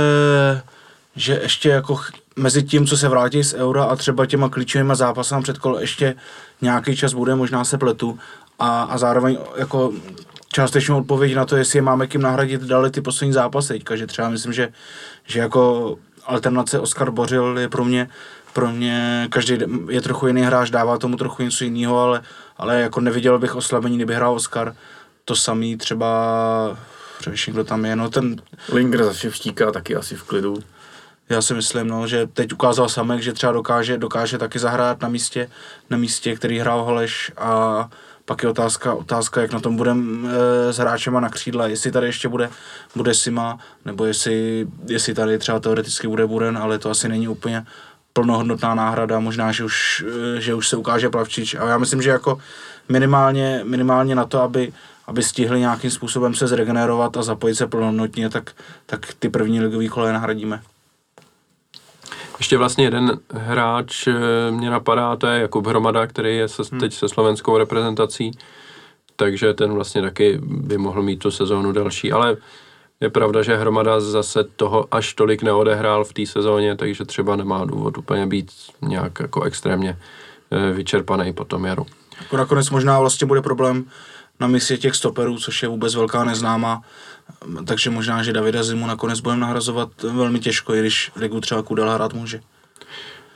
že ještě jako ch- mezi tím, co se vrátí z eura a třeba těma klíčovými zápasama před kolo ještě nějaký čas bude, možná se pletu. A, a zároveň jako částečnou odpověď na to, jestli je máme kým nahradit, dali ty poslední zápasy teďka, že třeba myslím, že, že jako alternace Oskar Bořil je pro mě pro mě každý je trochu jiný hráč, dává tomu trochu něco jiného, ale, ale jako neviděl bych oslabení, kdyby hrál Oscar. To samý třeba, přemýšlím, kdo tam je, no ten... Linger za Ševštíka taky asi v klidu. Já si myslím, no, že teď ukázal Samek, že třeba dokáže, dokáže taky zahrát na místě, na místě, který hrál Holeš a pak je otázka, otázka jak na tom budeme e, s hráčema na křídle, jestli tady ještě bude, bude Sima, nebo jestli, jestli tady třeba teoreticky bude Buren, ale to asi není úplně plnohodnotná náhrada, možná, že už, eh, že už se ukáže Plavčič. A já myslím, že jako minimálně, minimálně na to, aby, aby stihli nějakým způsobem se zregenerovat a zapojit se plnohodnotně, tak, tak ty první ligový koleje nahradíme. Ještě vlastně jeden hráč eh, mě napadá, to je Jakub Hromada, který je se, teď se slovenskou reprezentací, takže ten vlastně taky by mohl mít tu sezónu další, ale je pravda, že Hromada zase toho až tolik neodehrál v té sezóně, takže třeba nemá důvod úplně být nějak jako extrémně eh, vyčerpaný po tom jaru. Jako nakonec možná vlastně bude problém na místě těch stoperů, což je vůbec velká neznámá, takže možná, že Davida Zimu nakonec budeme nahrazovat velmi těžko, i když ligu třeba Kudel hrát může.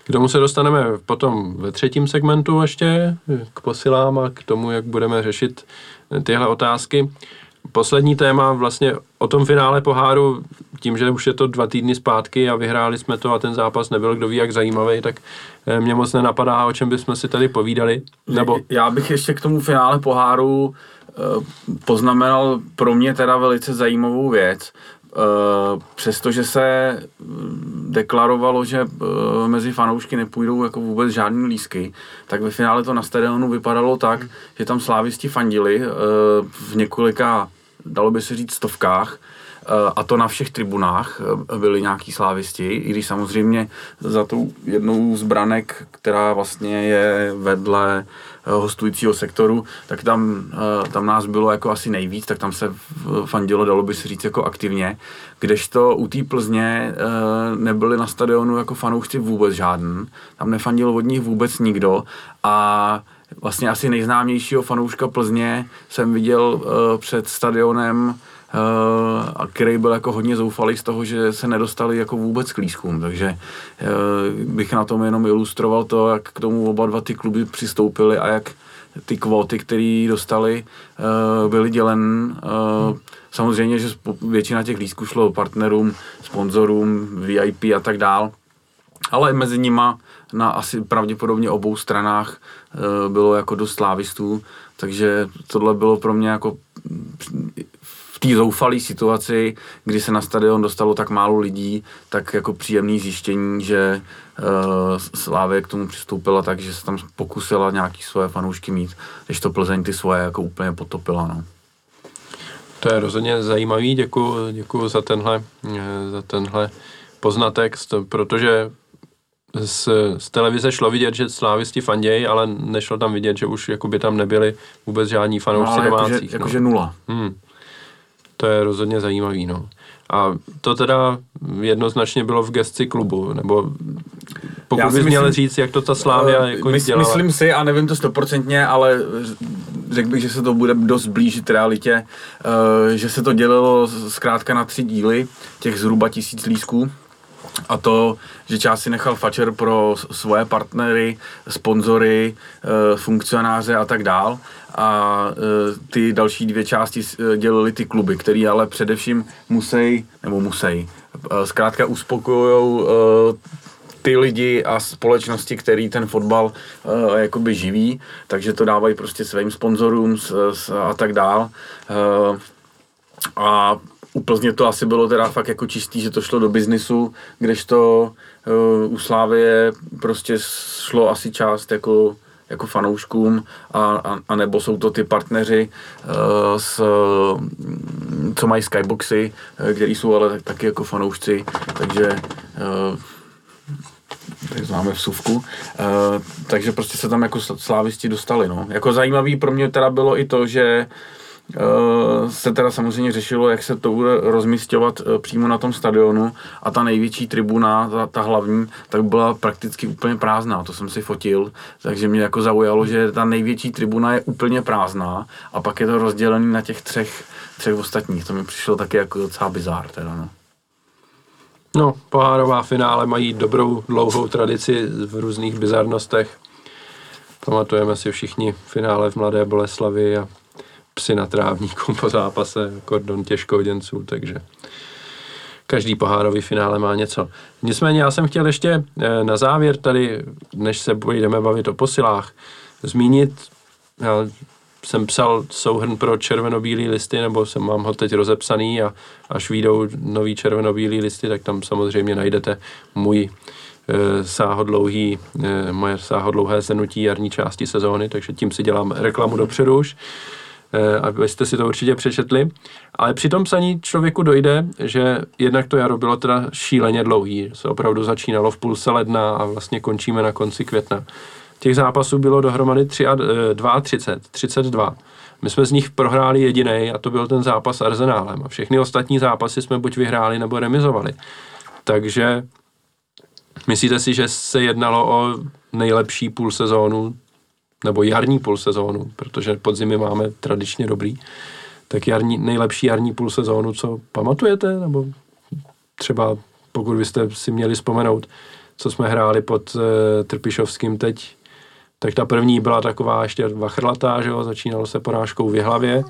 K tomu se dostaneme potom ve třetím segmentu ještě, k posilám a k tomu, jak budeme řešit tyhle otázky. Poslední téma vlastně o tom finále poháru, tím, že už je to dva týdny zpátky a vyhráli jsme to a ten zápas nebyl kdo ví jak zajímavý, tak eh, mě moc nenapadá, o čem bychom si tady povídali. Nebo... Já bych ještě k tomu finále poháru eh, poznamenal pro mě teda velice zajímavou věc. Eh, přestože se mm, deklarovalo, že mezi fanoušky nepůjdou jako vůbec žádný lísky, tak ve finále to na stadionu vypadalo tak, že tam slávisti fandili v několika dalo by se říct, stovkách, eh, a to na všech tribunách eh, byli nějaký slávisti, i když samozřejmě za tou jednou z branek, která vlastně je vedle eh, hostujícího sektoru, tak tam, tam nás bylo jako asi nejvíc, tak tam se fandilo, dalo by se říct, jako aktivně, kdežto u té Plzně nebyli na stadionu jako fanoušci vůbec žádný, tam nefandil od nich vůbec nikdo. A vlastně asi nejznámějšího fanouška Plzně jsem viděl před stadionem, a který byl jako hodně zoufalý z toho, že se nedostali jako vůbec k lískům, takže uh, bych na tom jenom ilustroval to, jak k tomu oba dva ty kluby přistoupily a jak ty kvóty, které dostali, uh, byly dělen. Samozřejmě, že většina těch lísků šlo partnerům, sponzorům, VIP a tak dál, ale mezi nima na asi pravděpodobně obou stranách bylo jako dost slávistů, takže tohle bylo pro mě jako té zoufalé situaci, kdy se na stadion dostalo tak málo lidí, tak jako příjemný zjištění, že e, Slávě k tomu přistoupila tak, že se tam pokusila nějaký svoje fanoušky mít, když to Plzeň ty svoje jako úplně potopila. No. To je rozhodně zajímavý, děkuji děkuji za tenhle, e, za tenhle poznatek, protože z, z televize šlo vidět, že slávisti fandějí, ale nešlo tam vidět, že už jakoby tam nebyli vůbec žádní fanoušci no, domácí. Jakože, jakože no. nula. Hmm. To je rozhodně zajímavý, no. A to teda jednoznačně bylo v gestci klubu, nebo pokud bys měl říct, jak to ta Slávia uh, jako mys, dělala. Myslím si, a nevím to stoprocentně, ale řekl bych, že se to bude dost blížit realitě, uh, že se to dělilo zkrátka na tři díly, těch zhruba tisíc lísků, a to, že část si nechal Fatscher pro svoje partnery, sponzory, eh, funkcionáře a tak dál. A eh, ty další dvě části eh, dělili ty kluby, které ale především musí, nebo musí, zkrátka uspokojují ty lidi a společnosti, který ten fotbal uh, jakoby živí, takže to dávají prostě svým sponzorům a tak dál. Uh, a u Plzně to asi bylo teda fakt jako čistý, že to šlo do biznisu, kdežto uh, u Slávie prostě šlo asi část jako, jako fanouškům, a, a, a nebo jsou to ty partneři, uh, s, co mají skyboxy, který jsou ale taky jako fanoušci, takže uh, tak máme vsuvku, uh, takže prostě se tam jako slávisti dostali, no. Jako zajímavý pro mě teda bylo i to, že Uh, se teda samozřejmě řešilo, jak se to bude rozmístěvat uh, přímo na tom stadionu a ta největší tribuna, ta, ta hlavní, tak byla prakticky úplně prázdná, to jsem si fotil, takže mě jako zaujalo, že ta největší tribuna je úplně prázdná a pak je to rozdělený na těch třech, třech ostatních, to mi přišlo taky jako docela bizár teda, no. No, pohárová finále mají dobrou dlouhou tradici v různých bizarnostech. Pamatujeme si všichni finále v Mladé Boleslavi a psy na trávníku po zápase, kordon těžkouděnců, takže každý pohárový finále má něco. Nicméně já jsem chtěl ještě eh, na závěr tady, než se budeme bavit o posilách, zmínit, já jsem psal souhrn pro červenobílé listy, nebo jsem mám ho teď rozepsaný a až výjdou nový červenobílé listy, tak tam samozřejmě najdete můj e, sáhodlouhý, e, moje sáhodlouhé zhrnutí jarní části sezóny, takže tím si dělám reklamu dopředu už, abyste si to určitě přečetli. Ale při tom psaní člověku dojde, že jednak to jaro bylo teda šíleně dlouhý, se opravdu začínalo v půlce ledna a vlastně končíme na konci května. Těch zápasů bylo dohromady 32, 32. My jsme z nich prohráli jediný a to byl ten zápas s Arzenálem. A všechny ostatní zápasy jsme buď vyhráli nebo remizovali. Takže myslíte si, že se jednalo o nejlepší půl sezónu nebo jarní půl sezónu, protože podzimy máme tradičně dobrý, tak jarní, nejlepší jarní půl sezónu, co pamatujete? Nebo třeba pokud byste si měli vzpomenout, co jsme hráli pod e, Trpišovským teď, tak ta první byla taková ještě vachrlatá, že jo, začínalo se porážkou v hlavě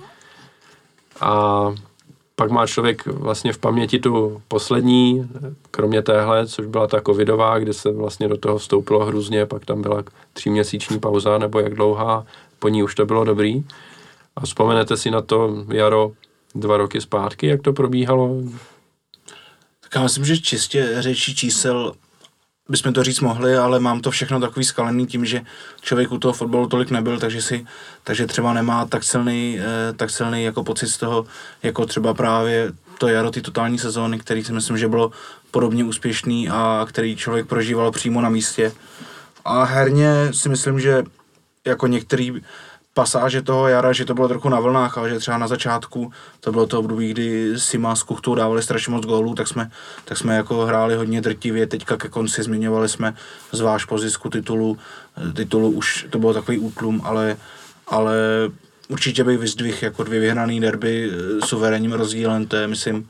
a pak má člověk vlastně v paměti tu poslední, kromě téhle, což byla ta covidová, kde se vlastně do toho vstoupilo hrůzně, pak tam byla tříměsíční pauza, nebo jak dlouhá, po ní už to bylo dobrý. A vzpomenete si na to jaro dva roky zpátky, jak to probíhalo? Tak já myslím, že čistě řečí čísel bychom to říct mohli, ale mám to všechno takový skalený tím, že člověk u toho fotbalu tolik nebyl, takže si, takže třeba nemá tak silný, eh, tak silný jako pocit z toho, jako třeba právě to jaro, ty totální sezóny, který si myslím, že bylo podobně úspěšný a který člověk prožíval přímo na místě. A herně si myslím, že jako některý pasáže toho jara, že to bylo trochu na vlnách, ale že třeba na začátku, to bylo to období, kdy Sima s Kuchtou dávali strašně moc gólů, tak jsme, tak jsme jako hráli hodně drtivě, teďka ke konci zmiňovali jsme zvlášť po zisku titulu, titulu už to bylo takový útlum, ale, ale určitě bych vyzdvih jako dvě vyhraný derby suverénním rozdílem, to je myslím,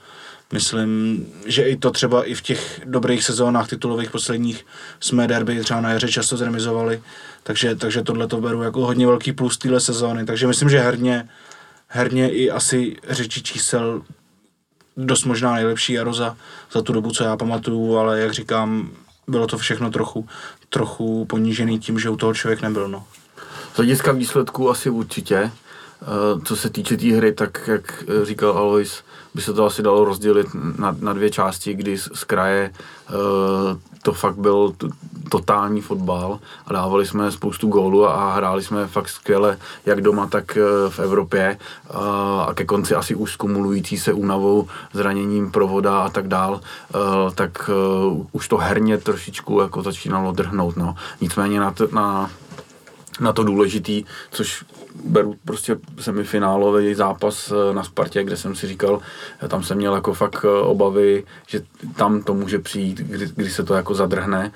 myslím, že i to třeba i v těch dobrých sezónách titulových posledních jsme derby třeba na jaře často zremizovali, takže, takže tohle to beru jako hodně velký plus téhle sezóny, takže myslím, že herně, herně i asi řeči čísel dost možná nejlepší jaro za, za tu dobu, co já pamatuju, ale jak říkám, bylo to všechno trochu, trochu ponížený tím, že u toho člověk nebyl. No. Z hlediska výsledků asi určitě. Eh, co se týče té tý hry, tak jak říkal Alois, by se to asi dalo rozdělit na, na dvě části, kdy z, z kraje uh, to fakt byl t- totální fotbal a dávali jsme spoustu gólů a hráli jsme fakt skvěle jak doma, tak uh, v Evropě a ke konci asi už skumulující se únavou, zraněním provoda a tak dál, uh, tak už to herně trošičku jako začínalo drhnout. No. Nicméně na, t- na na to důležitý, což beru prostě semifinálový zápas eh, na Spartě, kde jsem si říkal, eh, tam jsem měl jako fakt eh, obavy, že tam to může přijít, kdy, kdy se to jako zadrhne,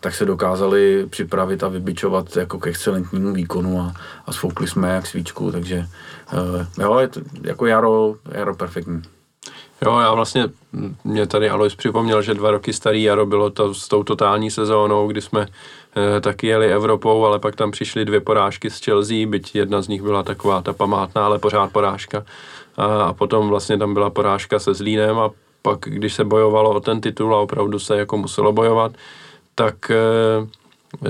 tak se dokázali připravit a vybičovat jako k excelentnímu výkonu a, a sfoukli jsme jak svíčku, takže jo, je to jako jaro, jaro perfektní. Jo, já vlastně, mě tady Alois připomněl, že dva roky starý jaro bylo to s tou totální sezónou, kdy jsme e, taky jeli Evropou, ale pak tam přišly dvě porážky z Chelsea, byť jedna z nich byla taková ta památná, ale pořád porážka. A, a potom vlastně tam byla porážka se Zlínem a pak, když se bojovalo o ten titul a opravdu se jako muselo bojovat, tak e,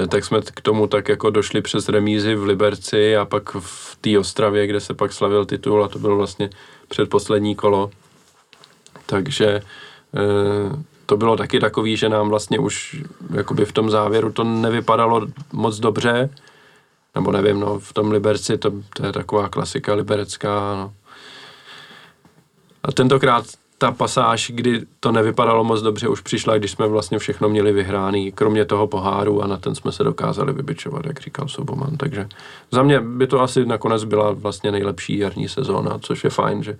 tak jsme k tomu tak jako došli přes remízy v Liberci a pak v té Ostravě, kde se pak slavil titul a to bylo vlastně předposlední kolo takže eh, to bylo taky takový, že nám vlastně už jakoby v tom závěru to nevypadalo moc dobře, nebo nevím, no, v tom Liberci to, to je taková klasika liberecká, no. A tentokrát ta pasáž, kdy to nevypadalo moc dobře, už přišla, když jsme vlastně všechno měli vyhráný, kromě toho poháru a na ten jsme se dokázali vybičovat, jak říkal Soboman. Takže za mě by to asi nakonec byla vlastně nejlepší jarní sezóna, což je fajn, že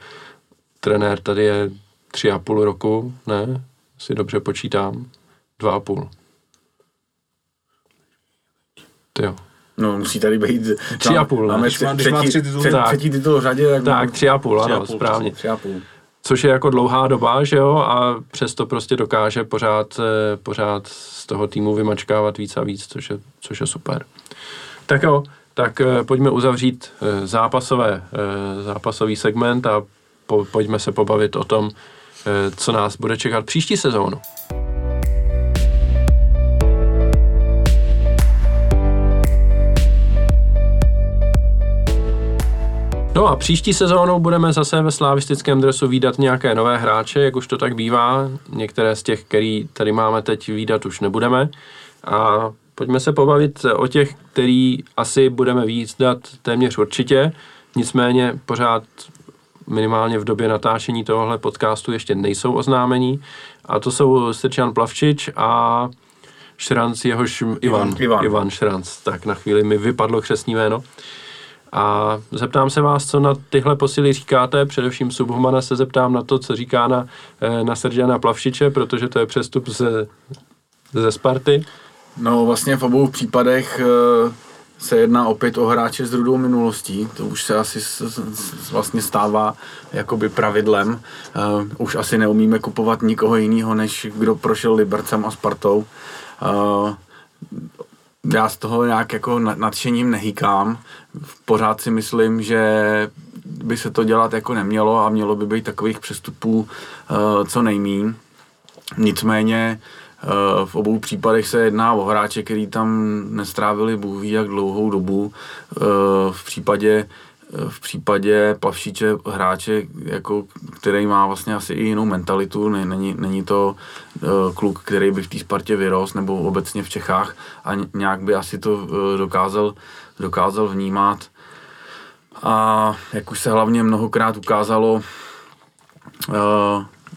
trenér tady je tři a půl roku, ne? Si dobře počítám. Dva a půl. Ty jo. No, musí tady být... Tři a půl, ne? Máme Když má- když třetí, má tři tituly. třetí, Tak. třetí titul v řadě, tak... Tak, tři a půl, Tři a ano, půl, správně. Tři a půl. Což je jako dlouhá doba, že jo, a přesto prostě dokáže pořád, eh, pořád z toho týmu vymačkávat víc a víc, což je, což je super. Tak jo, tak eh, pojďme uzavřít eh, zápasové, zápasový segment a po, pojďme se pobavit o tom, co nás bude čekat příští sezónu. No a příští sezónou budeme zase ve slavistickém dresu výdat nějaké nové hráče, jak už to tak bývá. Některé z těch, který tady máme teď výdat, už nebudeme. A pojďme se pobavit o těch, který asi budeme výdat téměř určitě. Nicméně pořád minimálně v době natáčení tohohle podcastu ještě nejsou oznámení. A to jsou Strčan Plavčič a Šranc, jehož Ivan, Ivan. Ivan. Ivan Šranc. Tak na chvíli mi vypadlo křesní jméno. A zeptám se vás, co na tyhle posily říkáte, především Subhumana se zeptám na to, co říká na, eh, na Sergiana Plavšiče, protože to je přestup ze, ze Sparty. No vlastně v obou případech eh, se jedná opět o hráče s rudou minulostí, to už se asi s, s, vlastně stává jakoby pravidlem. Uh, už asi neumíme kupovat nikoho jiného, než kdo prošel Libercem a Spartou. Uh, já z toho nějak jako nad- nadšením nehýkám. Pořád si myslím, že by se to dělat jako nemělo a mělo by být takových přestupů uh, co nejmín. Nicméně eh, v obou případech se jedná o hráče, který tam nestrávili bůh ví jak dlouhou dobu. Eh, V případě v případě Plavšíče hráče, jako, který má vlastně asi i jinou mentalitu, ne- není, není to kluk, který by v té Spartě vyrost, nebo obecně v Čechách a nějak by asi to dokázal, dokázal vnímat. A jak už se hlavně mnohokrát ukázalo,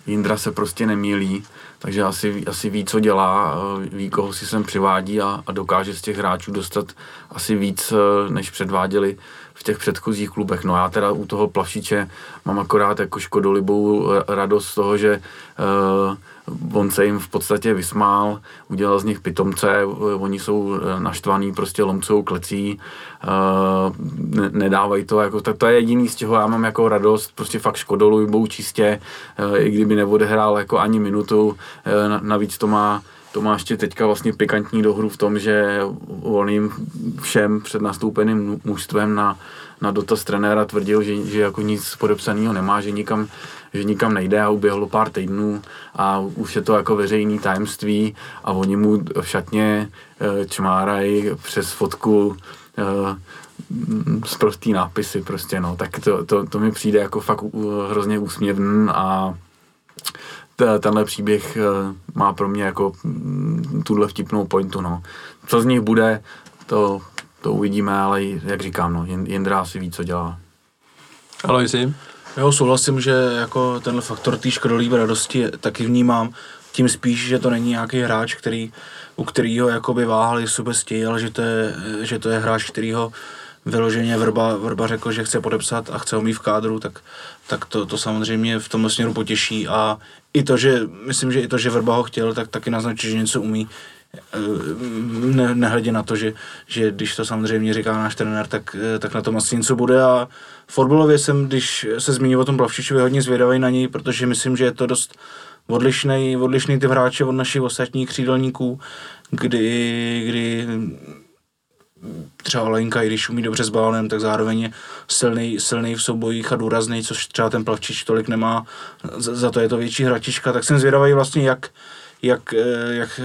Jindra se prostě nemýlí, takže asi, asi ví, co dělá, uh, ví, koho si sem přivádí a, a dokáže z těch hráčů dostat asi víc, uh, než předváděli v těch předchozích klubech. No já teda u toho Plavšiče mám akorát jako škodolibou eh, radost z toho, že uh, on se jim v podstatě vysmál, udělal z nich pitomce, oni jsou eh, naštvaný prostě lomcovou klecí, uh, ne, nedávají to, jako, tak to je jediný, z čeho já mám jako radost, prostě fakt škodolibou čistě, uh, i kdyby neodehrál jako ani minutu, na- navíc to má to má ještě teďka vlastně pikantní dohru v tom, že on jim všem před nastoupeným mužstvem na, na dotaz trenéra tvrdil, že, že jako nic podepsaného nemá, že nikam, že nikam nejde a uběhlo pár týdnů a už je to jako veřejný tajemství a oni mu v šatně eh, čmárají přes fotku eh, z prostý nápisy prostě no, tak to, to, to mi přijde jako fakt hrozně úsměvný a tenhle příběh eh, má pro mě jako mm, tuhle vtipnou pointu, no. Co z nich bude, to, to uvidíme, ale jak říkám, no, Jindra asi ví, co dělá. Aloisi? Jo, souhlasím, že jako tenhle faktor té škodolíbe radosti taky vnímám. Tím spíš, že to není nějaký hráč, který, u kterého jakoby váhali subesti, ale že to je, že to je hráč, kterýho vyloženě Vrba, Vrba řekl, že chce podepsat a chce ho mít v kádru, tak, tak to, to samozřejmě v tomhle směru potěší a i to, že myslím, že i to, že Vrba ho chtěl, tak taky naznačí, že něco umí. Eh, Ne, nehledě na to, že, že když to samozřejmě říká náš trenér, tak, eh, tak na tom asi něco bude. A fotbalově jsem, když se zmínil o tom Plavšičovi, hodně zvědavý na něj, protože myslím, že je to dost odlišný, odlišný typ hráče od našich ostatních křídelníků, kdy, kdy třeba Lenka, i když umí dobře s balonem, tak zároveň je silný, silný v soubojích a důrazný, což třeba ten Plavčič tolik nemá, za, za to je to větší hračička, tak jsem zvědavý vlastně, jak, jak, eh, jak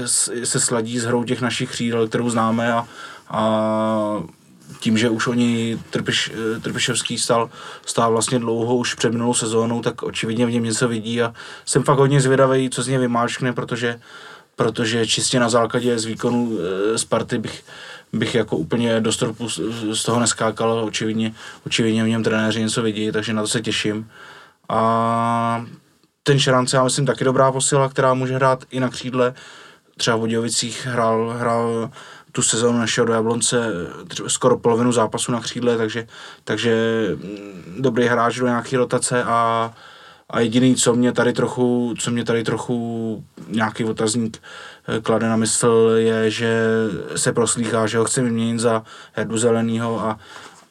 se sladí s hrou těch našich křídel, kterou známe a, a tím, že už oni Trpiš, eh, Trpišovský stál, stál vlastně dlouho už před minulou sezónou, tak očividně v něm něco vidí a jsem fakt hodně zvědavý, co z něj vymáčkne, protože, protože čistě na základě z výkonu eh, Sparty bych, bych jako úplně do stropu z, z toho neskákal, očividně, očividně v něm trenéři něco vidí, takže na to se těším. A ten Šrance, já myslím, taky dobrá posila, která může hrát i na křídle. Třeba v Budějovicích hrál, hrál tu sezónu našeho do Jablonce skoro polovinu zápasu na křídle, takže, takže mm, dobrý hráč do nějaké rotace a, a jediný, co mě tady trochu, co mě tady trochu nějaký otazník eh, klade na mysl, je, že se proslýchá, že ho chce vyměnit za Herdu Zelenýho a,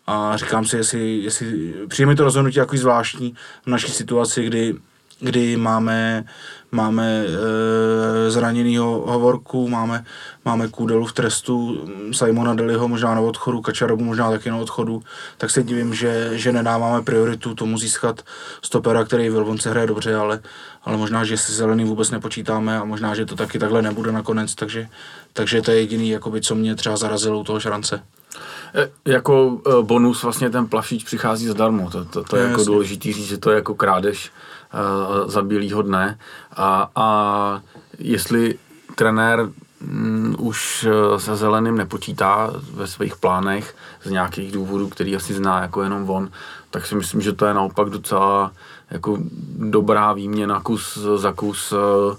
a říkám si, jestli, jestli přijme to rozhodnutí jako zvláštní v naší situaci, kdy kdy máme, máme e, zraněnýho Hovorku, máme, máme Kůdelu v trestu, Simona Deliho možná na odchodu, Kačarobu možná taky na odchodu, tak se divím, že, že nedáváme prioritu tomu získat stopera, který v Elvonce hraje dobře, ale, ale možná, že se zelený vůbec nepočítáme a možná, že to taky takhle nebude nakonec, takže, takže to je jediný, jakoby, co mě třeba zarazilo u toho šrance. E, jako e, bonus vlastně ten plavšič přichází zadarmo, to, to, to je, je jako důležitý říct, že to je jako krádež za bílýho dne. A, a jestli trenér mm, už e, se zeleným nepočítá ve svých plánech z nějakých důvodů, který asi zná jako jenom on, tak si myslím, že to je naopak docela jako dobrá výměna kus za kus Eh,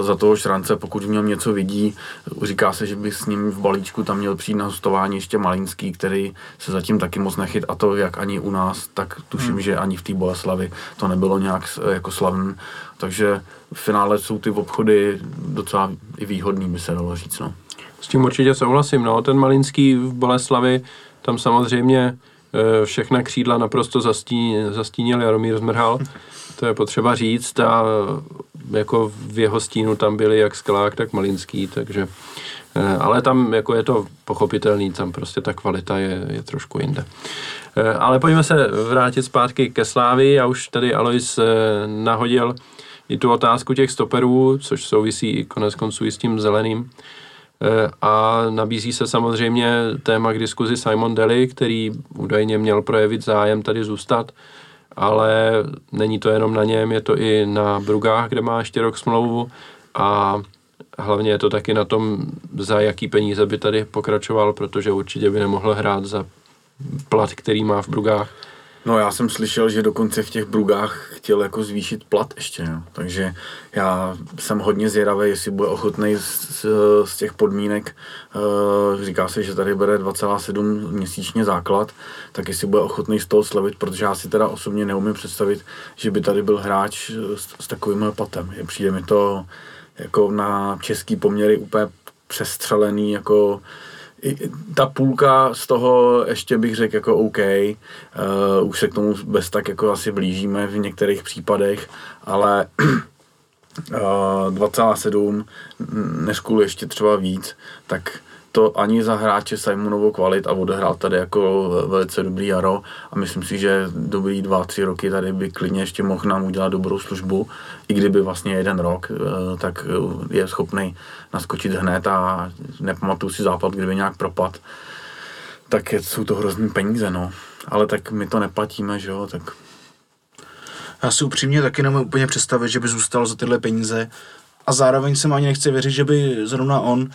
za toho šrance, pokud v něm něco vidí. Říká se, že by s ním v balíčku tam měl přijít na hostování ještě Malinský, který se zatím taky moc nechyt a to jak ani u nás, tak tuším, hmm. že ani v té Boleslavi to nebylo nějak jako slavný. Takže v finále jsou ty obchody docela i výhodný, by se dalo říct. No. S tím určitě souhlasím. No. Ten Malinský v Boleslavi, tam samozřejmě eh, všechna křídla naprosto zastín, zastínil Jaromír Zmrhal. To je potřeba říct a jako v jeho stínu tam byli jak Sklák, tak Malinský, takže eh, ale tam jako je to pochopitelný, tam prostě ta kvalita je, je trošku jinde. Eh, ale pojďme se vrátit zpátky ke Slávi. Já už tady Alois eh, nahodil i tu otázku těch stoperů, což souvisí konec konců i s tím zeleným. A nabízí se samozřejmě téma k diskuzi Simon Daly, který údajně měl projevit zájem tady zůstat ale není to jenom na něm, je to i na Brugách, kde má ještě rok smlouvu a hlavně je to taky na tom, za jaký peníze by tady pokračoval, protože určitě by nemohl hrát za plat, který má v Brugách. No já jsem slyšel, že dokonce v těch Brugách chtěl jako zvýšit plat ještě, no. takže já jsem hodně zvědavý, jestli bude ochotný z, z, těch podmínek, uh, říká se, že tady bere 2,7 měsíčně základ, tak jestli bude ochotný z toho slevit, protože já si teda osobně neumím představit, že by tady byl hráč s, s takovým platem. Přijde mi to jako na český poměry úplně přestřelený, jako ta půlka z toho ještě bych řekl jako OK, uh, už se k tomu bez tak jako asi blížíme v některých případech, ale uh, 2,7 neskůl ještě třeba víc, tak to ani za hráče Simonovou kvalit a odehrál tady jako velice dobrý jaro. A myslím si, že dobrý dva, tři roky tady by klidně ještě mohl nám udělat dobrou službu, i kdyby vlastně jeden rok, eh, tak je schopný naskočit hned a nepamatuju si západ, kdyby nějak propad, tak jsou to hrozný peníze, no. Ale tak my to neplatíme, že jo, tak... Já si upřímně taky nemůžu úplně představit, že by zůstal za tyhle peníze. A zároveň jsem ani nechci věřit, že by zrovna on Eh,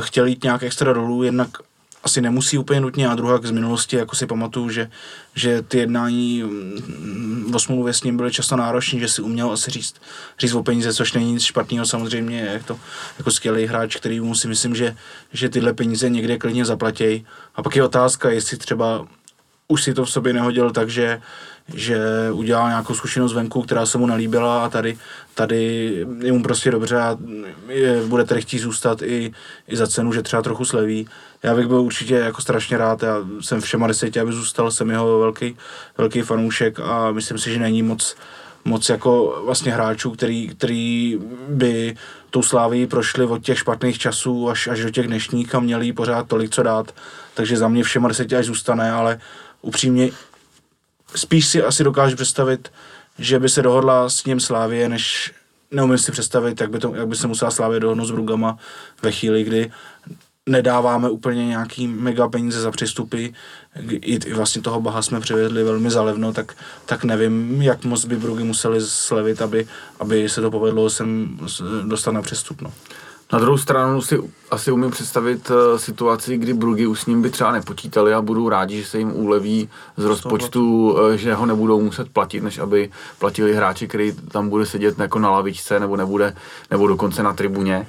chtěl jít nějak extra dolů, jednak asi nemusí úplně nutně a druhá z minulosti, jako si pamatuju, že, že ty jednání mm, o smlouvě s ním byly často náročné, že si uměl asi říct, říct o peníze, což není nic špatného samozřejmě, je to jako skvělý hráč, který mu si myslím, že, že tyhle peníze někde klidně zaplatí. A pak je otázka, jestli třeba už si to v sobě nehodil tak, že, udělal nějakou zkušenost venku, která se mu nelíbila a tady, tady je mu prostě dobře a je, bude tady chtít zůstat i, i za cenu, že třeba trochu sleví. Já bych byl určitě jako strašně rád, já jsem všema deseti, aby zůstal, jsem jeho velký, velký fanoušek a myslím si, že není moc, moc jako vlastně hráčů, který, který by tou sláví prošli od těch špatných časů až, až do těch dnešních a měli pořád tolik co dát. Takže za mě všema deseti až zůstane, ale upřímně spíš si asi dokážu představit, že by se dohodla s ním Slávě, než neumím si představit, jak by, to, jak by se musela Slávě dohodnout s Brugama ve chvíli, kdy nedáváme úplně nějaký mega peníze za přestupy, i, i vlastně toho Baha jsme přivedli velmi zalevno, tak, tak nevím, jak moc by Brugy museli slevit, aby, aby se to povedlo sem dostat na přestup. No. Na druhou stranu si asi umím představit uh, situaci, kdy Brugy už s ním by třeba nepočítali a budou rádi, že se jim uleví z rozpočtu, uh, že ho nebudou muset platit, než aby platili hráči, který tam bude sedět jako na lavičce nebo nebude, nebo dokonce na tribuně.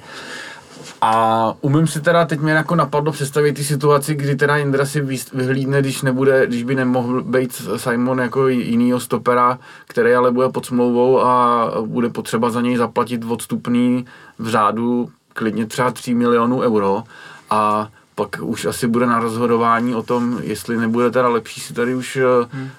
A umím si teda, teď mě jako napadlo představit ty situaci, kdy teda Indra si vyhlídne, když nebude, když by nemohl být Simon jako jinýho stopera, který ale bude pod smlouvou a bude potřeba za něj zaplatit odstupný v řádu klidně třeba 3 milionů euro a pak už asi bude na rozhodování o tom, jestli nebude teda lepší si tady už hmm. uh,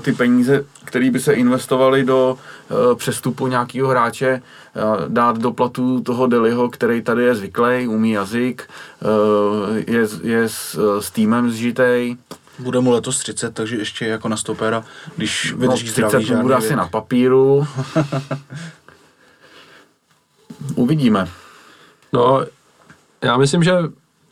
ty peníze, které by se investovaly do uh, přestupu nějakého hráče, uh, dát do platu toho Deliho, který tady je zvyklý, umí jazyk, uh, je, je s, s týmem zžitej. Bude mu letos 30, takže ještě jako na stopera, když vydrží no, 30 zdraví, bude asi na papíru. Uvidíme. No, já myslím, že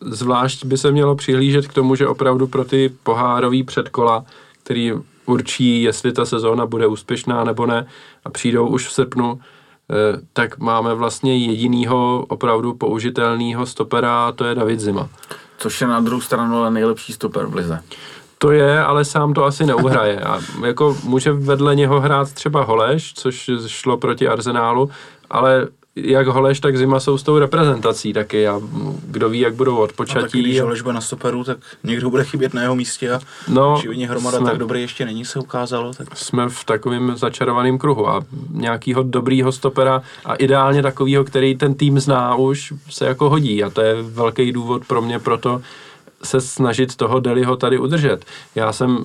zvlášť by se mělo přihlížet k tomu, že opravdu pro ty pohárový předkola, který určí, jestli ta sezóna bude úspěšná nebo ne a přijdou už v srpnu, eh, tak máme vlastně jedinýho opravdu použitelného stopera a to je David Zima. Což je na druhou stranu ale nejlepší stoper v lize. To je, ale sám to asi neuhraje. A jako může vedle něho hrát třeba Holeš, což šlo proti Arzenálu, ale jak Holeš, tak Zima jsou s tou reprezentací taky a kdo ví, jak budou odpočatí. No, tak když Holeš bude na stoperu, tak někdo bude chybět na jeho místě a no, živině hromada jsme, tak dobrý ještě není, se ukázalo. Tak... Jsme v takovém začarovaném kruhu a nějakýho dobrýho stopera a ideálně takovýho, který ten tým zná už, se jako hodí a to je velký důvod pro mě proto se snažit toho Deliho tady udržet. Já jsem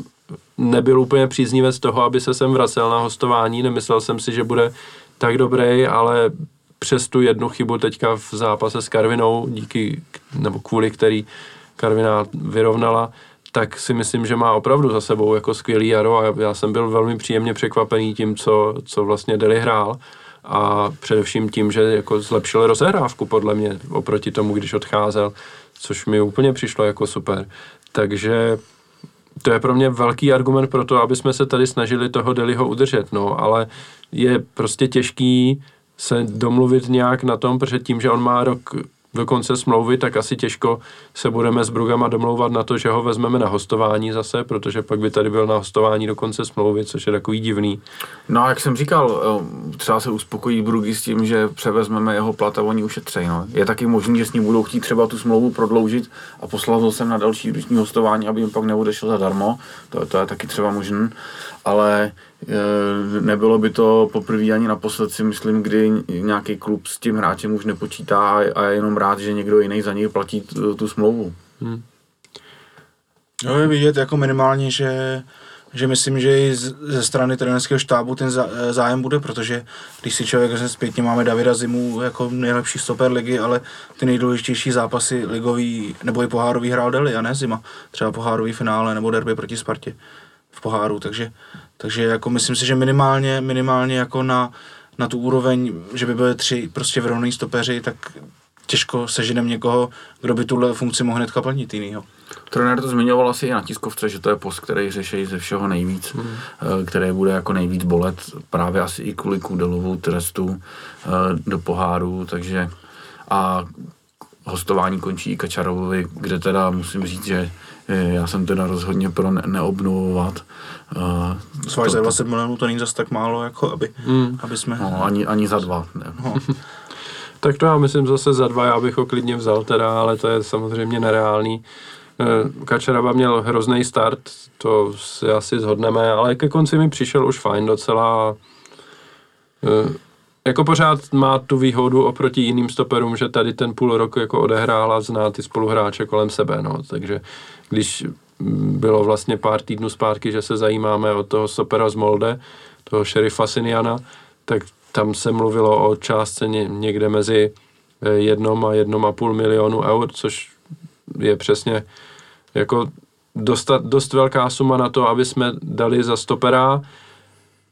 nebyl úplně příznivec toho, aby se sem vracel na hostování, nemyslel jsem si, že bude tak dobrý, ale přes tu jednu chybu teďka v zápase s Karvinou, díky, nebo kvůli který Karvina vyrovnala, tak si myslím, že má opravdu za sebou jako skvělý jaro a já jsem byl velmi příjemně překvapený tím, co, co vlastně Deli hrál a především tím, že jako zlepšil rozehrávku podle mě oproti tomu, když odcházel, což mi úplně přišlo jako super. Takže to je pro mě velký argument pro to, aby jsme se tady snažili toho Deliho udržet, no, ale je prostě těžký se domluvit nějak na tom, protože tím, že on má rok do konce smlouvy, tak asi těžko se budeme s Brugama domlouvat na to, že ho vezmeme na hostování zase, protože pak by tady byl na hostování do konce smlouvy, což je takový divný. No a jak jsem říkal, eh, třeba se uspokojí Brugy s tím, že převezmeme jeho plat a oni ušetřejí. No. Je taky možný, že s ním budou chtít třeba tu smlouvu prodloužit a poslat ho sem na další roční hostování, aby jim pak neodešel zadarmo. To, to je taky třeba možné. Ale nebylo by to poprvé ani naposled si myslím, kdy nějaký klub s tím hráčem už nepočítá a je jenom rád, že někdo jiný za něj platí tu, tu smlouvu. Hmm. Jo, je vidět jako minimálně, že že myslím, že i ze strany trenerského štábu ten zájem bude, protože když si člověk řekne zpětně, máme Davida Zimu jako nejlepší stoper ligy, ale ty nejdůležitější zápasy ligový nebo i pohárový hrál Deli a ne Zima. Třeba pohárový finále nebo derby proti Spartě v poháru, takže takže jako myslím si, že minimálně, minimálně jako na, na tu úroveň, že by byly tři prostě vyrovnaní stopeři, tak těžko seženem někoho, kdo by tuhle funkci mohl hnedka plnit jinýho. Trenér to zmiňoval asi i na tiskovce, že to je post, který řeší ze všeho nejvíc, hmm. Eh, který bude jako nejvíc bolet právě asi i kvůli Kudelovou trestu eh, do poháru, takže a hostování končí i Kačarovovi, kde teda musím říct, že já jsem teda rozhodně pro ne- neobnovovat Uh, Sváž za 20 milionů to není zase tak málo, jako aby, hmm. aby jsme... No, ani, ani za dva. Ne. No. tak to já myslím zase za dva, já bych ho klidně vzal teda, ale to je samozřejmě nereálný. Eh, Kačeraba měl hrozný start, to si asi zhodneme, ale ke konci mi přišel už fajn docela. Eh, jako pořád má tu výhodu oproti jiným stoperům, že tady ten půl roku jako odehrál a zná ty spoluhráče kolem sebe, no, takže když bylo vlastně pár týdnů zpátky, že se zajímáme o toho stopera z Molde, toho šerifa Siniana, tak tam se mluvilo o částce někde mezi eh, jednom a jednom a půl milionu eur, což je přesně jako dostat, dost velká suma na to, aby jsme dali za stopera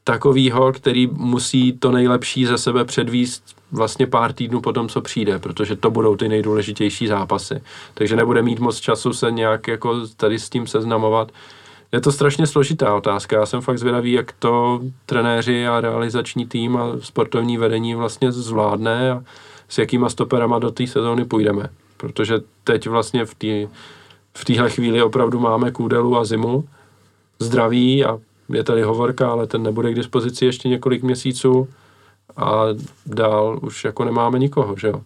takovýho, který musí to nejlepší ze sebe předvíst vlastně pár týdnů po tom, co přijde, protože to budou ty nejdůležitější zápasy. Takže nebude mít moc času se nějak jako tady s tím seznamovat. Je to strašně složitá otázka. Já jsem fakt zvědavý, jak to trenéři a realizační tým a sportovní vedení vlastně zvládne a s jakýma stoperama do té sezóny půjdeme. Protože teď vlastně v té v téhle chvíli opravdu máme kůdelu a zimu, zdraví a je tady hovorka, ale ten nebude k dispozici ještě několik měsíců a dál už jako nemáme nikoho, že jo.